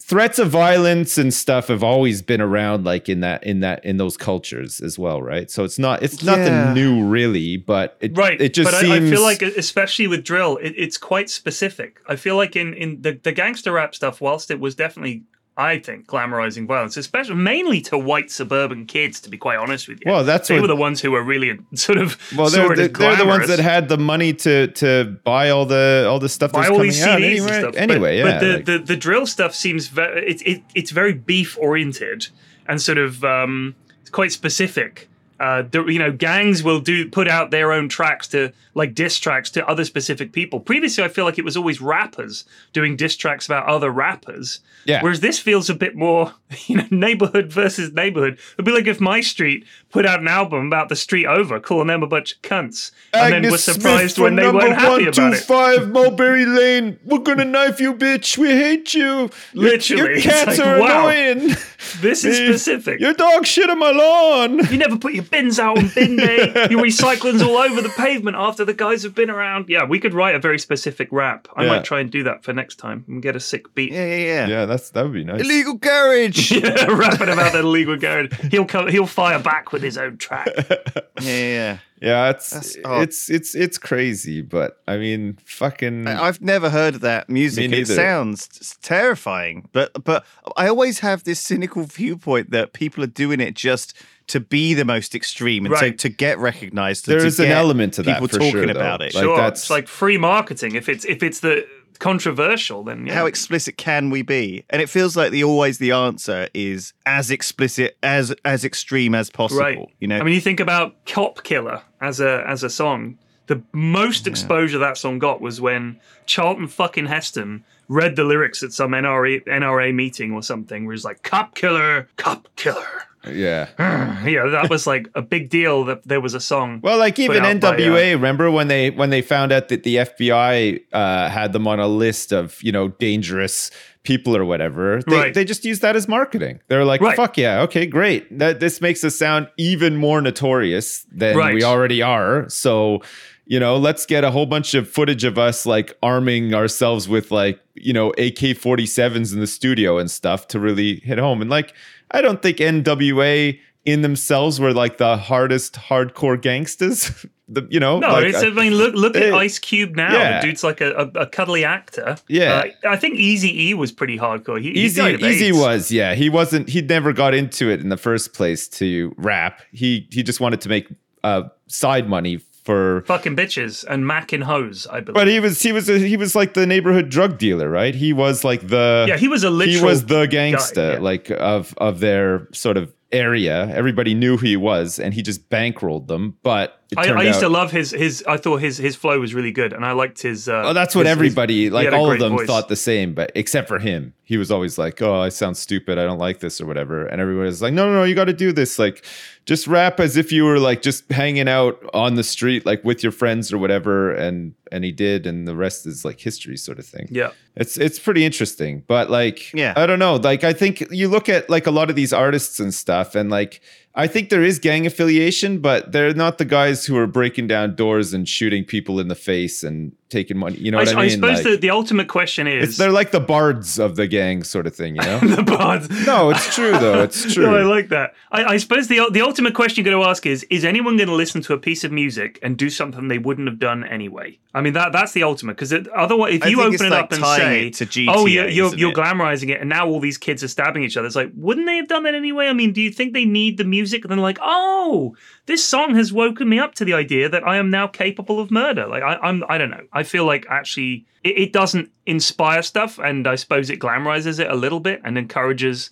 threats of violence and stuff have always been around like in that in that in those cultures as well right so it's not it's Yeah. nothing new really but it right it just but seems I, I feel like especially with drill it, it's quite specific i feel like in in the, the gangster rap stuff whilst it was definitely i think glamorizing violence especially mainly to white suburban kids to be quite honest with you Well, that's they what- were the ones who were really sort of well they're, they're, they're the ones that had the money to to buy all the all the stuff buy that's all coming these out CDs anyway and stuff. anyway but, yeah but the, like- the the drill stuff seems very it's it, it's very beef oriented and sort of um, it's quite specific. Uh, the, you know, gangs will do put out their own tracks to like diss tracks to other specific people. Previously, I feel like it was always rappers doing diss tracks about other rappers. Yeah. Whereas this feels a bit more, you know, neighborhood versus neighborhood. It'd be like if my street put out an album about the street over, calling them a bunch of cunts, and then Agnes surprised when they weren't happy about it. 125 Mulberry Lane. We're gonna knife you, bitch. We hate you. Literally, your it's cats like, are wow. annoying. This is specific. Your dog shit on my lawn. You never put your bins out on bin day. Your recycling's all over the pavement after the guys have been around. Yeah, we could write a very specific rap. I Yeah. might try and do that for next time and get a sick beat. Yeah, yeah, yeah. Yeah, that's that would be nice. Illegal garage. yeah, Yeah, rapping about the illegal garage. He'll come, he'll fire back with his own track. yeah, yeah. Yeah, it's That's odd. it's it's it's crazy, but I mean, fucking. I- I've never heard of that music. Me It sounds terrifying, but but I always have this cynical viewpoint that people are doing it just to be the most extreme and Right. to, to get recognized. and there to is an element to that people for talking sure, though. about it. Like sure, that's it's like free marketing. If it's if it's the controversial, then yeah. how explicit can we be? And it feels like the always the answer is as explicit as as extreme as possible. right. You know, I mean, you think about "Cop Killer" as a as a song. The most exposure that song got was when Charlton fucking Heston read the lyrics at some NRA NRA meeting or something, where he's like "Cop Killer, Cop Killer." Yeah. yeah, that was like a big deal that there was a song. Well, like even out by, uh, NWA, remember when they when they found out that the FBI uh, had them on a list of you know dangerous people or whatever, they, Right. they just used that as marketing. They're like, Right. "Fuck yeah, okay, great. That this makes us sound even more notorious than Right. we already are." So, you know, let's get a whole bunch of footage of us like arming ourselves with like you know AK forty sevens in the studio and stuff to really hit home. And like, I don't think NWA in themselves were like the hardest hardcore gangsters. the you know, No, like, it's, I mean, look look at eh, Ice Cube now. yeah. The dude's like a, a, a cuddly actor. Yeah. Uh, I think Easy E was pretty hardcore. He, Eazy, Eazy was, yeah. He wasn't. He never got into it in the first place to rap. He he just wanted to make uh, side money for. fucking bitches and Mac and Hose. I believe. But he was he was a, he was like the neighborhood drug dealer, right? He was like the yeah, he was a literal. he was the gangster yeah. like of of their sort of area. Everybody knew who he was, and he just bankrolled them. But I, I used to love his his. I thought his his flow was really good, and I liked his. Uh, Oh, that's what his- his- everybody, he like all of them, voice. thought the same, but except for him, he was always like, "Oh, I sound stupid. I don't like this or whatever." And everybody was like, "No, no, no, you got to do this. Like, just rap as if you were like just hanging out on the street, like with your friends or whatever." And and he did, and the rest is like history, sort of thing. Yeah, It's it's pretty interesting, but like, Yeah. I don't know. Like, I think you look at like a lot of these artists and stuff, and like, I think there is gang affiliation, but they're not the guys who are breaking down doors and shooting people in the face and taking money. You know I, what I, I mean? suppose Like, the, the ultimate question it's is they're like the bards of the gang, sort of thing. You know? the bards. no, it's true though. It's true. No, I like that. I, I suppose the the ultimate question you're going to ask is: Is anyone going to listen to a piece of music and do something they wouldn't have done anyway? I mean, that that's the ultimate. Because otherwise, if I you open it like up and say, to GTA, "Oh, you're you're, you're it? glamorizing it," and now all these kids are stabbing each other, it's like, wouldn't they have done that anyway? I mean, do you think they need the music? And then like, oh, this song has woken me up to the idea that I am now capable of murder. Like, I, I'm I don't know. I feel like actually it, it doesn't inspire stuff, and I suppose it glamorizes it a little bit and encourages.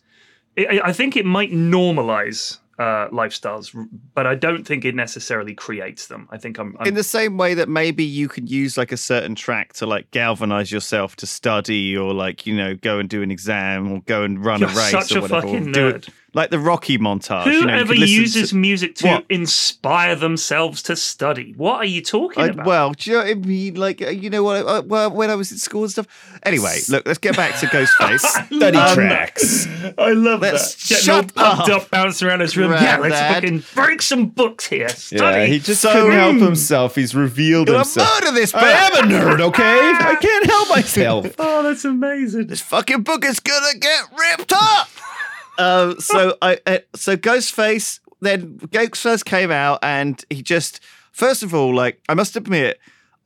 I I think it might normalize uh, lifestyles, but I don't think it necessarily creates them. I think I'm. I'm in the same way that maybe you could use like a certain track to like galvanize yourself to study or like you know go and do an exam or go and run You're a race or a whatever. or do it- nerd. Like the Rocky montage. you know, you Whoever uses to- music to What? inspire themselves to study. What are you talking I, about? well, do you know what I mean? Like, uh, you know what? Uh, well, when I was in school and stuff. Anyway, look, let's get back to Ghostface. Study Um, tracks. I love Let's that. Getting all shut pumped up. up, bouncing around his room. yeah, let's Grandad. fucking break some books here. Yeah, he just So- couldn't help himself. He's revealed Gonna himself. murder this I am a nerd, okay? I can't help myself. oh, that's amazing. This fucking book is gonna get ripped up. Uh, so I, uh, so Ghostface. Then Ghostface came out, and he just, first of all, like I must admit.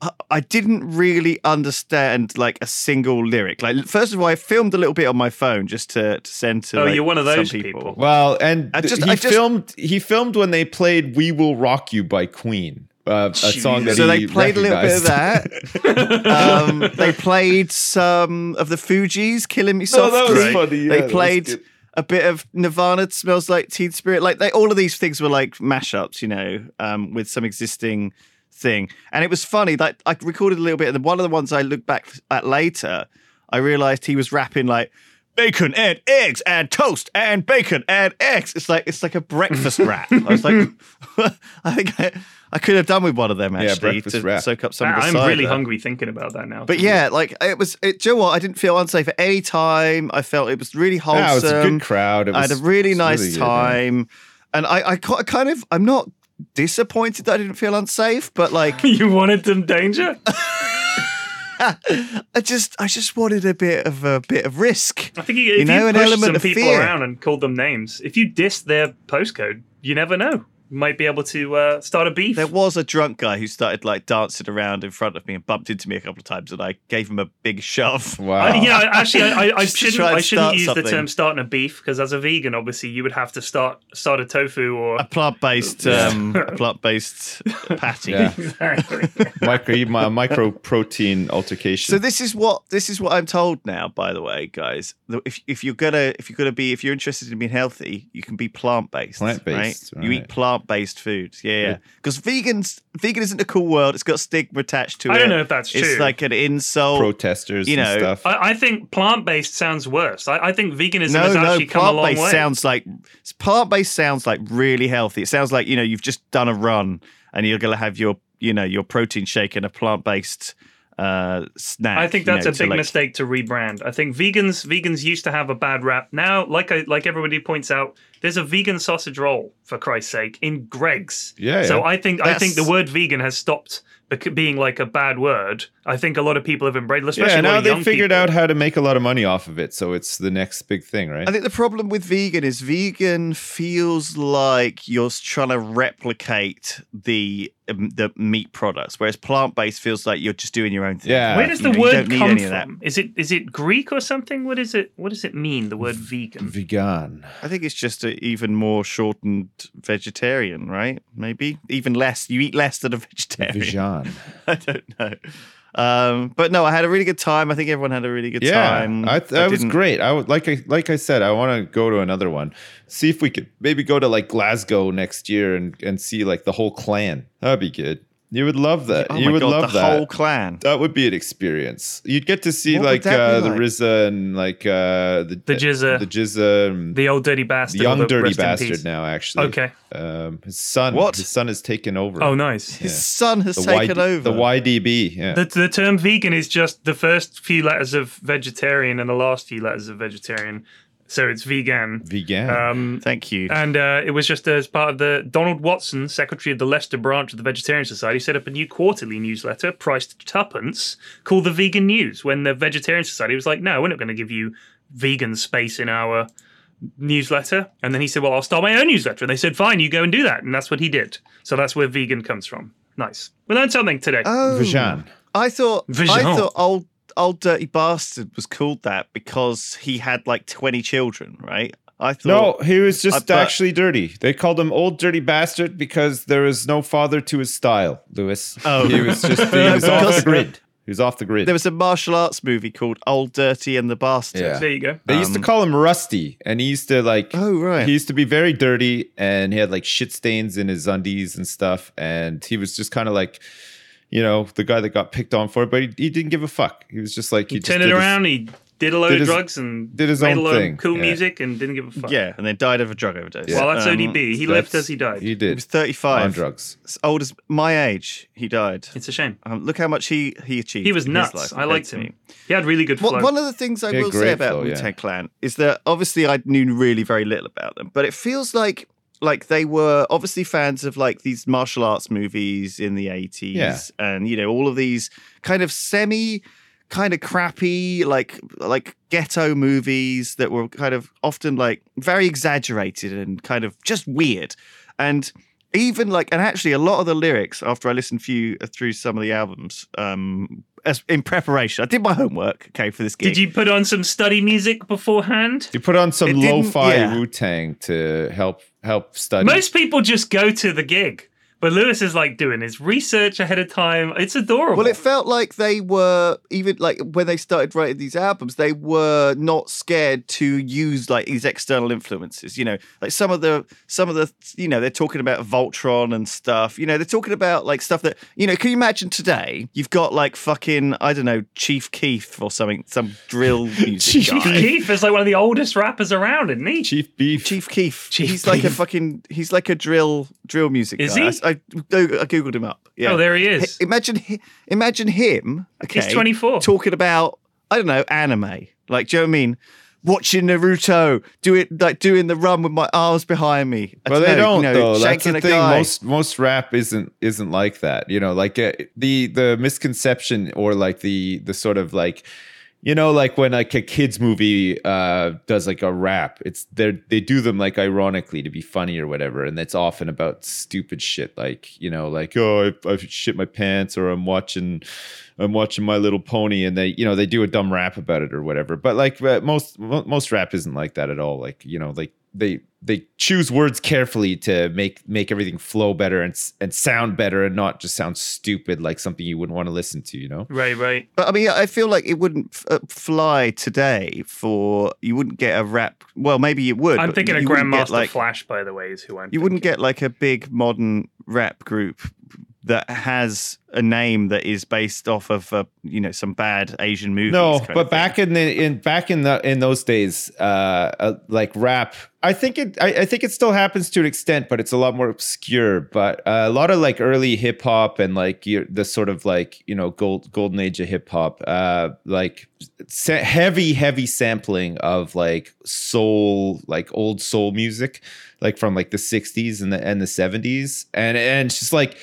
I- I didn't really understand like a single lyric. Like, first of all, I filmed a little bit on my phone just to, to send to. Oh, like, you're one of those people. people. Well, and I just- he I just- filmed. He filmed when they played "We Will Rock You" by Queen, uh, a song that So he they played a little bit of that. um, they played some of the Fugees, "Killing Me No, Softly." that was funny, yeah, they that was played good. A bit of Nirvana, "Smells Like Teen Spirit." Like they, all of these things were like mashups, you know, um, with some existing thing. And it was funny. Like I recorded a little bit, and one of the ones I looked back at later, I realized he was rapping like. Bacon and eggs and toast and bacon and eggs. It's like it's like a breakfast rap. I was like, I think I, I could have done with one of them actually breakfast to wrap. soak up some of ah, the I'm cider. really hungry thinking about that now. But yeah, like it was. It, do you know what? I didn't feel unsafe at any time. I felt it was really wholesome. Yeah, it was a good crowd. It I had a really nice really good, time, and I, I ca- kind of, I'm not disappointed that I didn't feel unsafe, but like, you wanted some danger. I just, I just wanted a bit of a bit of risk. I think you, if you, know, an pushed element some of people fear. around and called them names, if you diss their postcode, you never know. Might be able to uh, start a beef. There was a drunk guy who started like dancing around in front of me and bumped into me a couple of times, and I gave him a big shove. Wow. I, you know, actually, I, I, I shouldn't. I shouldn't start use the term "starting a beef" because as a vegan, obviously, you would have to start start a tofu or A plant-based, um, plant-based patty. Yeah. exactly. micro my micro protein altercation. So this is what this is what I'm told now. By the way, guys, if if you're gonna if you're gonna be if you're interested in being healthy, you can be plant based. Plant-based, right? You eat right. Plant based foods. Yeah, yeah. Because vegans, vegan isn't a cool world. It's got stigma attached to it. I don't know if that's It's true. It's like an insult. protesters you and know, stuff. I, I think plant based sounds worse. I, I think veganism no, has no, actually come a plant long based way. sounds like plant based sounds like really healthy. It sounds like you know you've just done a run and you're gonna have your you know your protein shake and a plant based uh, snack. I think you that's know, a big like- mistake to rebrand. I think vegans vegans used to have a bad rap. Now, like I, like everybody points out, there's a vegan sausage roll for Christ's sake in Greggs. Yeah, So yeah. I think I think the word vegan has stopped bec- being like a bad word. I think a lot of people have embraced, especially yeah, a lot now of they young figured people. out how to make a lot of money off of it, so it's the next big thing, right? I think the problem with vegan is vegan feels like you're trying to replicate the um, the meat products, whereas plant based feels like you're just doing your own thing. Yeah. Where does You the know, you word don't come any of that. from? Is it is it Greek or something? What is it? What does it mean? The word vegan. Vegan. I think it's just a even more shortened vegetarian, right? Maybe even less. You eat less than a vegetarian. I don't know. Um, but no, I had a really good time. I think everyone had a really good Yeah, time. I, that was didn't- great. I would like I like I said, I want to go to another one. See if we could maybe go to like Glasgow next year and and see like the whole clan. That'd be good. You would love that. Oh you my would god, love the that. whole clan. that would be an experience. You'd get to see What like, uh, be the like? RZA and like uh, the The GZA. the GZA, The old dirty bastard. the young the dirty rest in peace. bastard now. Actually, Okay. Um, his son. What? His son has taken over. Oh, nice. His son has the taken YD over. the YDB. Yeah. The, the term vegan is just the first few letters of vegetarian and the last few letters of vegetarian. So it's vegan. Vegan. Um, Thank you. and uh, it was just as part of the Donald Watson, secretary of the Leicester branch of the Vegetarian Society, set up a new quarterly newsletter priced tuppence called the Vegan News. When the Vegetarian Society was like, "No, we're not going to give you vegan space in our newsletter," and then he said, "Well, I'll start my own newsletter." And they said, "Fine, you go and do that," and that's what he did. So that's where vegan comes from. Nice. We learned something today. oh, Vegan. I thought I Vision. thought old old dirty bastard was called that because he had like twenty children, right? I thought No, he was just but- actually dirty. They called him old dirty bastard because there was no father to his style, Lewis. Oh. he was just he was off the grid. He was off the grid. there was a martial arts movie called Old Dirty and the Bastard. Yeah. there you go. they used to um, call him Rusty, and he used to like. Oh right. He used to be very dirty, and he had like shit stains in his undies and stuff. And he was just kind of like, you know, the guy that got picked on for it, but he, he didn't give a fuck. He was just like He just turned it did his- around. He did a load did of his- drugs and did his made own a load thing, of cool yeah. music and didn't give a fuck. yeah, and then died of a drug overdose. Well, that's Um, ODB. He lived as he died. He did. He was thirty-five. on drugs. As old as my age, he died. It's a shame. Um, look how much he he achieved. He was nuts. life I liked him. He had really good flow. One, one of the things I will say about flow, Wu Tang Clan is that obviously I knew really very little about them, but it feels like like they were obviously fans of like these martial arts movies in the 80s Yeah. and you know all of these kind of semi kind of crappy like like ghetto movies that were kind of often like very exaggerated and kind of just weird and even like and actually a lot of the lyrics after i listened few through some of the albums um as in preparation i did my homework okay for this gig Did you put on some study music beforehand? You put on some It lo-fi yeah. Wu Tang to help help study. Most people just go to the gig, but Lewis is like doing his research ahead of time. It's adorable. Well, it felt like they were even like when they started writing these albums, they were not scared to use like these external influences. You know, like some of the some of the you know they're talking about Voltron and stuff. You know, they're talking about like stuff that you know. Can you imagine today? You've got like fucking I don't know Chief Keef or something, some drill music Chief guy. Keef is like one of the oldest rappers around, isn't he? Chief Beef. Chief Keef. Chief he's like a fucking. He's like a drill drill music Is guy. he? I, I, I googled him up. Yeah. Oh, there he is. H- Imagine, hi- imagine him. Okay, He's 24. talking about I don't know anime. Like, do you know what I mean? Watching Naruto, do it like doing the run with my arms behind me. I But they know, don't you know, though. That's the thing. guy. Most most rap isn't isn't like that. You know, like uh, the the misconception or like the the sort of like You know, like when like a kids movie uh, does like a rap, it's they they do them like ironically to be funny or whatever, and it's often about stupid shit like you know, like oh I, I shit my pants or I'm watching I'm watching My Little Pony, and they you know they do a dumb rap about it or whatever. But like most most rap isn't like that at all. Like you know, like they they choose words carefully to make make everything flow better and and sound better and not just sound stupid like something you wouldn't want to listen to. You know. Right, right. But I mean, I feel like it wouldn't f- uh, fly today for you wouldn't get a rap. Well, maybe it would. I'm thinking of you wouldn't get, Grandmaster like, Flash, by the way, is who I'm. You wouldn't get like a big modern rap group that has a name that is based off of uh, you know some bad Asian movies. No, but back in the in back in the in those days, uh, uh like rap, I think it I, I think it still happens to an extent, but it's a lot more obscure. But uh, a lot of like early hip hop and like the sort of like you know gold golden age of hip hop, uh, like sa- heavy heavy sampling of like soul, like old soul music, like from like the '60s and the and the '70s, and and just like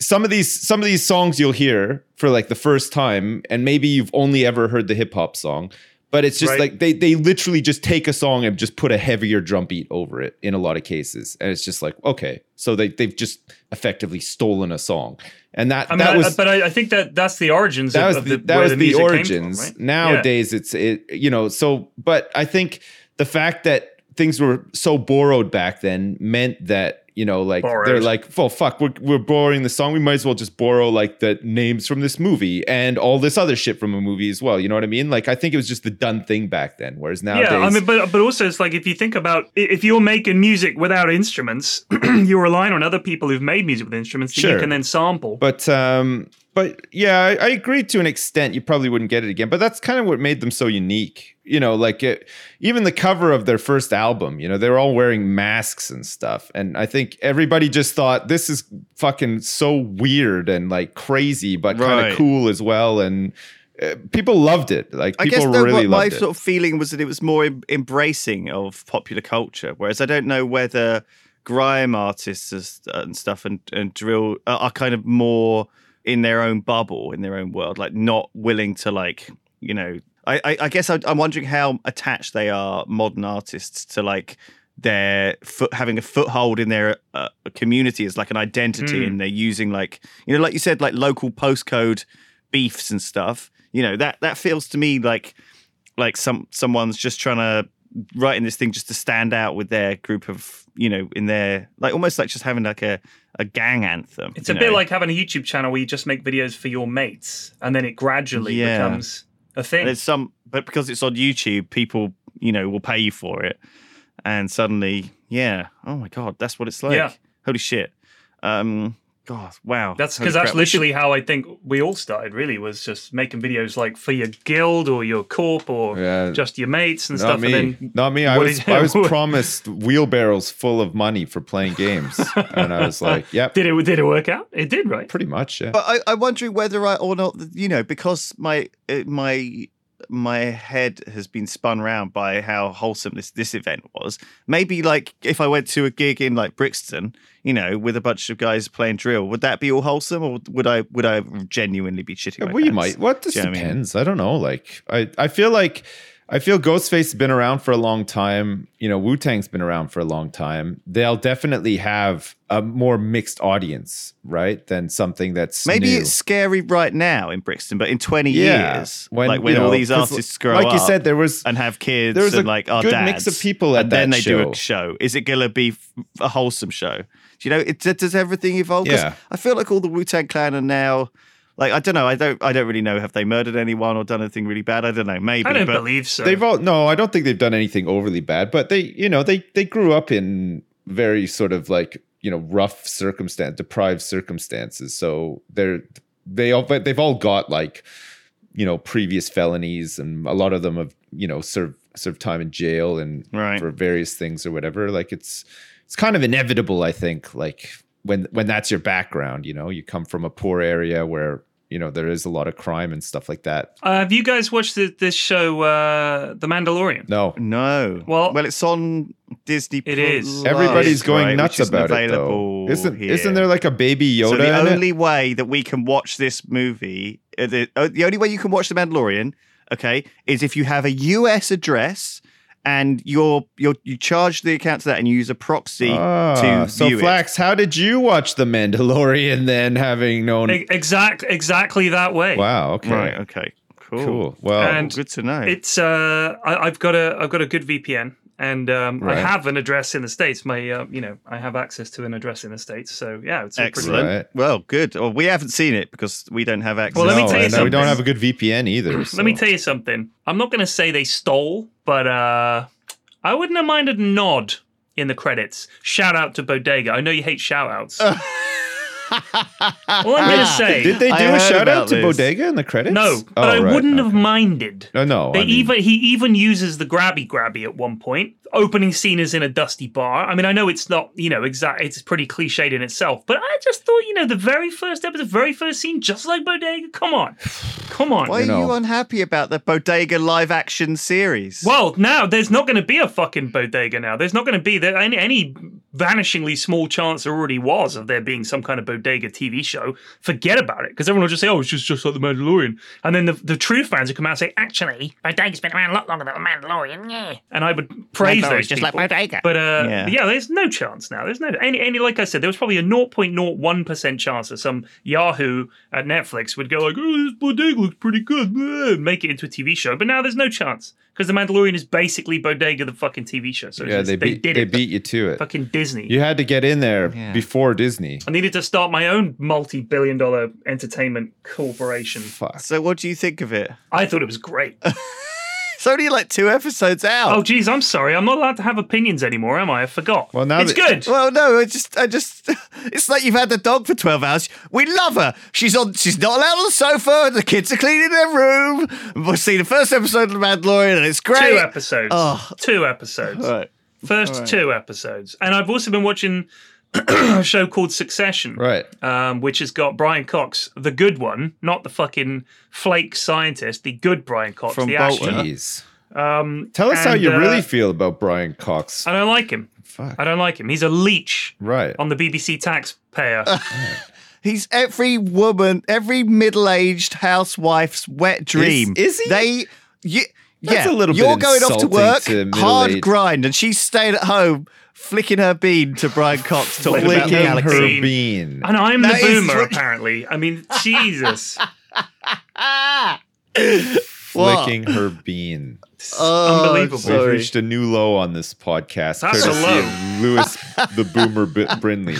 some of these some of these songs you'll hear for like the first time and maybe you've only ever heard the hip hop song but it's just Right. like they they literally just take a song and just put a heavier drum beat over it in a lot of cases and it's just like okay so they they've just effectively stolen a song and that I mean, that I- was but I, I think that that's the origins. that of, was of the, that was the, the, music came from, origins. right? Nowadays, it's it you know so. But I think the fact that things were so borrowed back then meant that you know like they're like well fuck we're we're borrowing the song we might as well just borrow like the names from this movie and all this other shit from a movie as well. You know what I mean? Like I think it was just the done thing back then. Whereas nowadays, Yeah, I mean, but but also it's like if you think about if you're making music without instruments, you're relying on other people who've made music with instruments that Sure. you can then sample. But um, but yeah, I, I agree to an extent. You probably wouldn't get it again, but that's kind of what made them so unique. You know, like it, even the cover of their first album. You know, they were all wearing masks and stuff, and I think everybody just thought this is fucking so weird and like crazy, but kind of cool as well. And uh, people loved it. Like I people guess though, really my loved it. sort of feeling was that it was more em- embracing of popular culture, whereas I don't know whether grime artists and stuff and, and drill are are kind of more in their own bubble, in their own world, like not willing to like you know. I I, I guess I, I'm wondering how attached they are, modern artists, to like their foot having a foothold in their uh, community as like an identity, Hmm. and they're using like you know, like you said, like local postcode beefs and stuff. You know that that feels to me like like some someone's just trying to writing this thing just to stand out with their group of you know in their like almost like just having like a a gang anthem. it's a bit like having a YouTube channel where you just make videos for your mates, and then it gradually Yeah. becomes a thing. It's some, but because it's on YouTube, people you know will pay you for it, and suddenly, yeah, oh my god, that's what it's like. Yeah. Holy shit. Um, God, wow. That's because that's crap. We should- literally how I think we all started. Really, was just making videos like for your guild or your corp or Yeah. just your mates and Not stuff. me. And then Not me. I was I was promised wheelbarrows full of money for playing games, and I was like, "Yep, did it? Did it work out? It did, right? pretty much." Yeah. But I, I'm wondering whether I or not, you know, because my uh, my my head has been spun around by how wholesome this this event was. Maybe like if I went to a gig in like Brixton, you know, with a bunch of guys playing drill, would that be all wholesome, or would I would I genuinely be shitting? Uh, my well, you might. What this Do you know what I mean? depends. I don't know. Like, I I feel like I feel Ghostface has been around for a long time. You know, Wu Tang's been around for a long time. They'll definitely have a more mixed audience, right, than something that's Maybe new. it's scary right now in Brixton, but in 20 yeah. years, like when you all know, these 'cause artists grow like up you said, there was and have kids there was and a like our good dads, mix of people at and then that they do show. a show. Is it gonna be f- a wholesome show? Do you know? It, does everything evolve? 'Cause Yeah. I feel like all the Wu Tang Clan are now. Like I don't know, I don't, I don't really know. Have they murdered anyone or done anything really bad? I don't know. Maybe, I don't but believe so. They've all no, I don't think they've done anything overly bad, but they, you know, they they grew up in very sort of like you know rough circumstance, deprived circumstances. So they're they all but they've all got like you know previous felonies, and a lot of them have you know served served time in jail and Right. for various things or whatever. Like it's it's kind of inevitable, I think. Like when when that's your background, you know, you come from a poor area where you know there is a lot of crime and stuff like that. uh, have you guys watched the, this show, uh, The Mandalorian? No, no. Well- well, it's on Disney. It is. Everybody's Plus, going right, nuts isn't about it It's available though. Isn't here. isn't there like a baby Yoda So the in it? only way that we can watch this movie, uh, the, uh, the only way you can watch The Mandalorian okay, is if you have a US address and you're you're you charge the account to that and you use a proxy Ah, to so view it. Flax, how did you watch The Mandalorian then, having known? E- exact, exactly that way. Wow. Okay. Right. Okay. Cool. Cool. Well, And- Good to know. It's uh, I, I've got a I've got a good VPN, and um, Right. I have an address in the states. My uh, you know I have access to an address in the states. So yeah, it's a pretty Excellent. Right. Well, good. Well, we haven't seen it because we don't have access. Well, let me no, tell you and we don't something. have a good VPN either. Let me tell you something. I'm not going to say they stole, but uh, I wouldn't have minded a nod in the credits. Shout out to Bodega. I know you hate shout outs. All I'm going to say. Did they do a heard shout about out to this. Bodega in the credits? no, oh, but Oh, I right, wouldn't have minded. No, no. They I mean, even he even uses the grabby grabby at one point. Opening scene is in a dusty bar. I mean, I know it's not you know exact. It's pretty cliched in itself, but I just thought you know the very first episode, very first scene, just like Bodega. Come on, come on. Why are you know. unhappy about the Bodega live action series? Well, now there's not going to be a fucking bodega. Now there's not going to be there any, any vanishingly small chance there already was of there being some kind of bodega TV show. Forget about it because everyone will just say, "Oh, it's just just like the Mandalorian," and then the, the true fans will come out and say, "Actually, bodega's been around a lot longer than the Mandalorian." Yeah, and I would praise those just like people. Bodega. But uh, Yeah. yeah. there's no chance now. There's no any any like I said, there was probably a 0.01 percent chance that some Yahoo at Netflix would go like, "Oh, this bodega looks pretty good," blah, make it into a TV show. But now there's no chance because the Mandalorian is basically Bodega, the fucking TV show. So yeah, just- they beat did they beat you to it. fucking Disney. You had to get in there Yeah. before Disney. I needed to start my own multi-billion-dollar entertainment corporation. Fuck. so what do you think of it? I thought it was great. It's only like two episodes out. oh, geez, I'm sorry. I'm not allowed to have opinions anymore, am I? I forgot. Well, now it's that- good. Well, no, I just, I just, it's like you've had the dog for twelve hours. We love her. She's on, she's not allowed on the sofa. The kids are cleaning their room. We'll see the first episode of The Mandalorian, and it's great. Two episodes. Oh. Two episodes. All right. First two episodes. And I've also been watching a show called Succession. Right. Um, which has got Brian Cox, the good one, not the fucking flake scientist, the good Brian Cox, From the Bolton. Jeez. Um, Tell us how you uh, really feel about Brian Cox. I don't like him. Fuck. I don't like him. He's a leech Right. on the BBC taxpayer. He's every woman, every middle-aged housewife's wet dream. is he? They, you, That's yeah, a little bit you're going off to work, to hard grind, and she's staying at home flicking her bean to Brian Cox talking about the Flicking her bean. and I'm That the boomer, what- apparently. I mean, Jesus. Flicking her bean. Oh, Unbelievable. sorry. We've reached a new low on this podcast. That's a courtesy low. of Lewis the Boomer B- Brindley.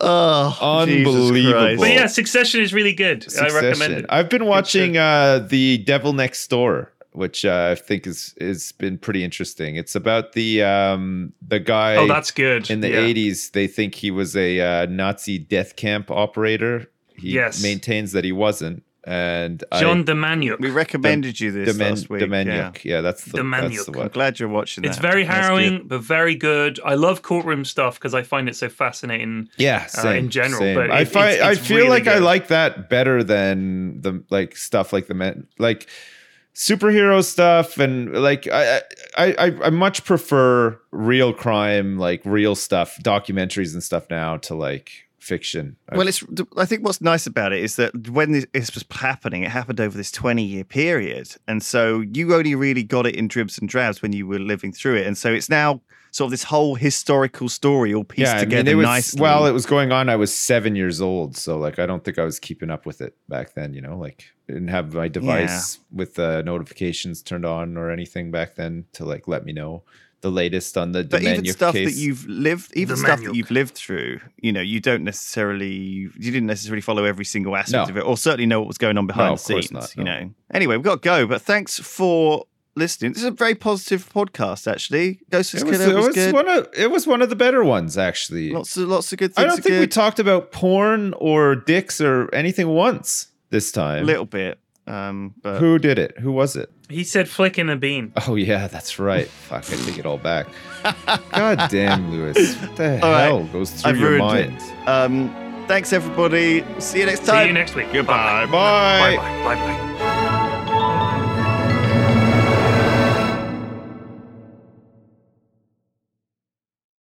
Oh, Unbelievable. But yeah, Succession is really good. I recommend it. I've been watching uh, the Devil Next Door, which uh, I think is has been pretty interesting. It's about the um, the guy Oh, that's good. in the Yeah. 80s. They think he was a uh, Nazi death camp operator. He Yes. maintains that he wasn't. And John I, DeManuel. We recommended you this Demen- last week. yeah. Demjanjuk. Yeah. that's the, that's Demjanjuk. the I'm glad you're watching that. It's very harrowing, but very good. I love courtroom stuff because I find it so fascinating. Yeah, uh, in general, same. but I it- find it's- I feel really like I like that better than the like stuff like the men like superhero stuff and like I I I, I much prefer real crime like real stuff documentaries and stuff now to like fiction. Well, it's. I think what's nice about it is that when this, this was happening, it happened over this 20 year period. And so you only really got it in dribs and drabs when you were living through it. And so it's now sort of this whole historical story all pieced yeah, I together mean, it was nicely. while it was going on. I was seven years old, so like I don't think I was keeping up with it back then. You know, like I didn't have my device with the notifications turned on or anything back then to like let me know the latest on the but even stuff case. that you've lived, even The stuff manual. that you've lived through, you know, you don't necessarily, you didn't necessarily follow every single aspect No. of it, or certainly know what was going on behind No, the of course scenes. not, You know. Anyway, we've got to go, but thanks for listening. This is a very positive podcast, actually. Ghost It of was, Killer it was, was good. one of it was one of the better ones actually. Lots of lots of good things. I don't are think we talked about porn or dicks or anything once this time. a little bit, um, but Who did it? Who was it? He said flicking a bean. Oh yeah, that's right. Fuck, I take it all back. God damn, Lewis. What the All right. hell goes through I've your ruined mind? it. Um, thanks everybody. See you next time. See you next week. Goodbye. Bye. Bye bye. Bye bye.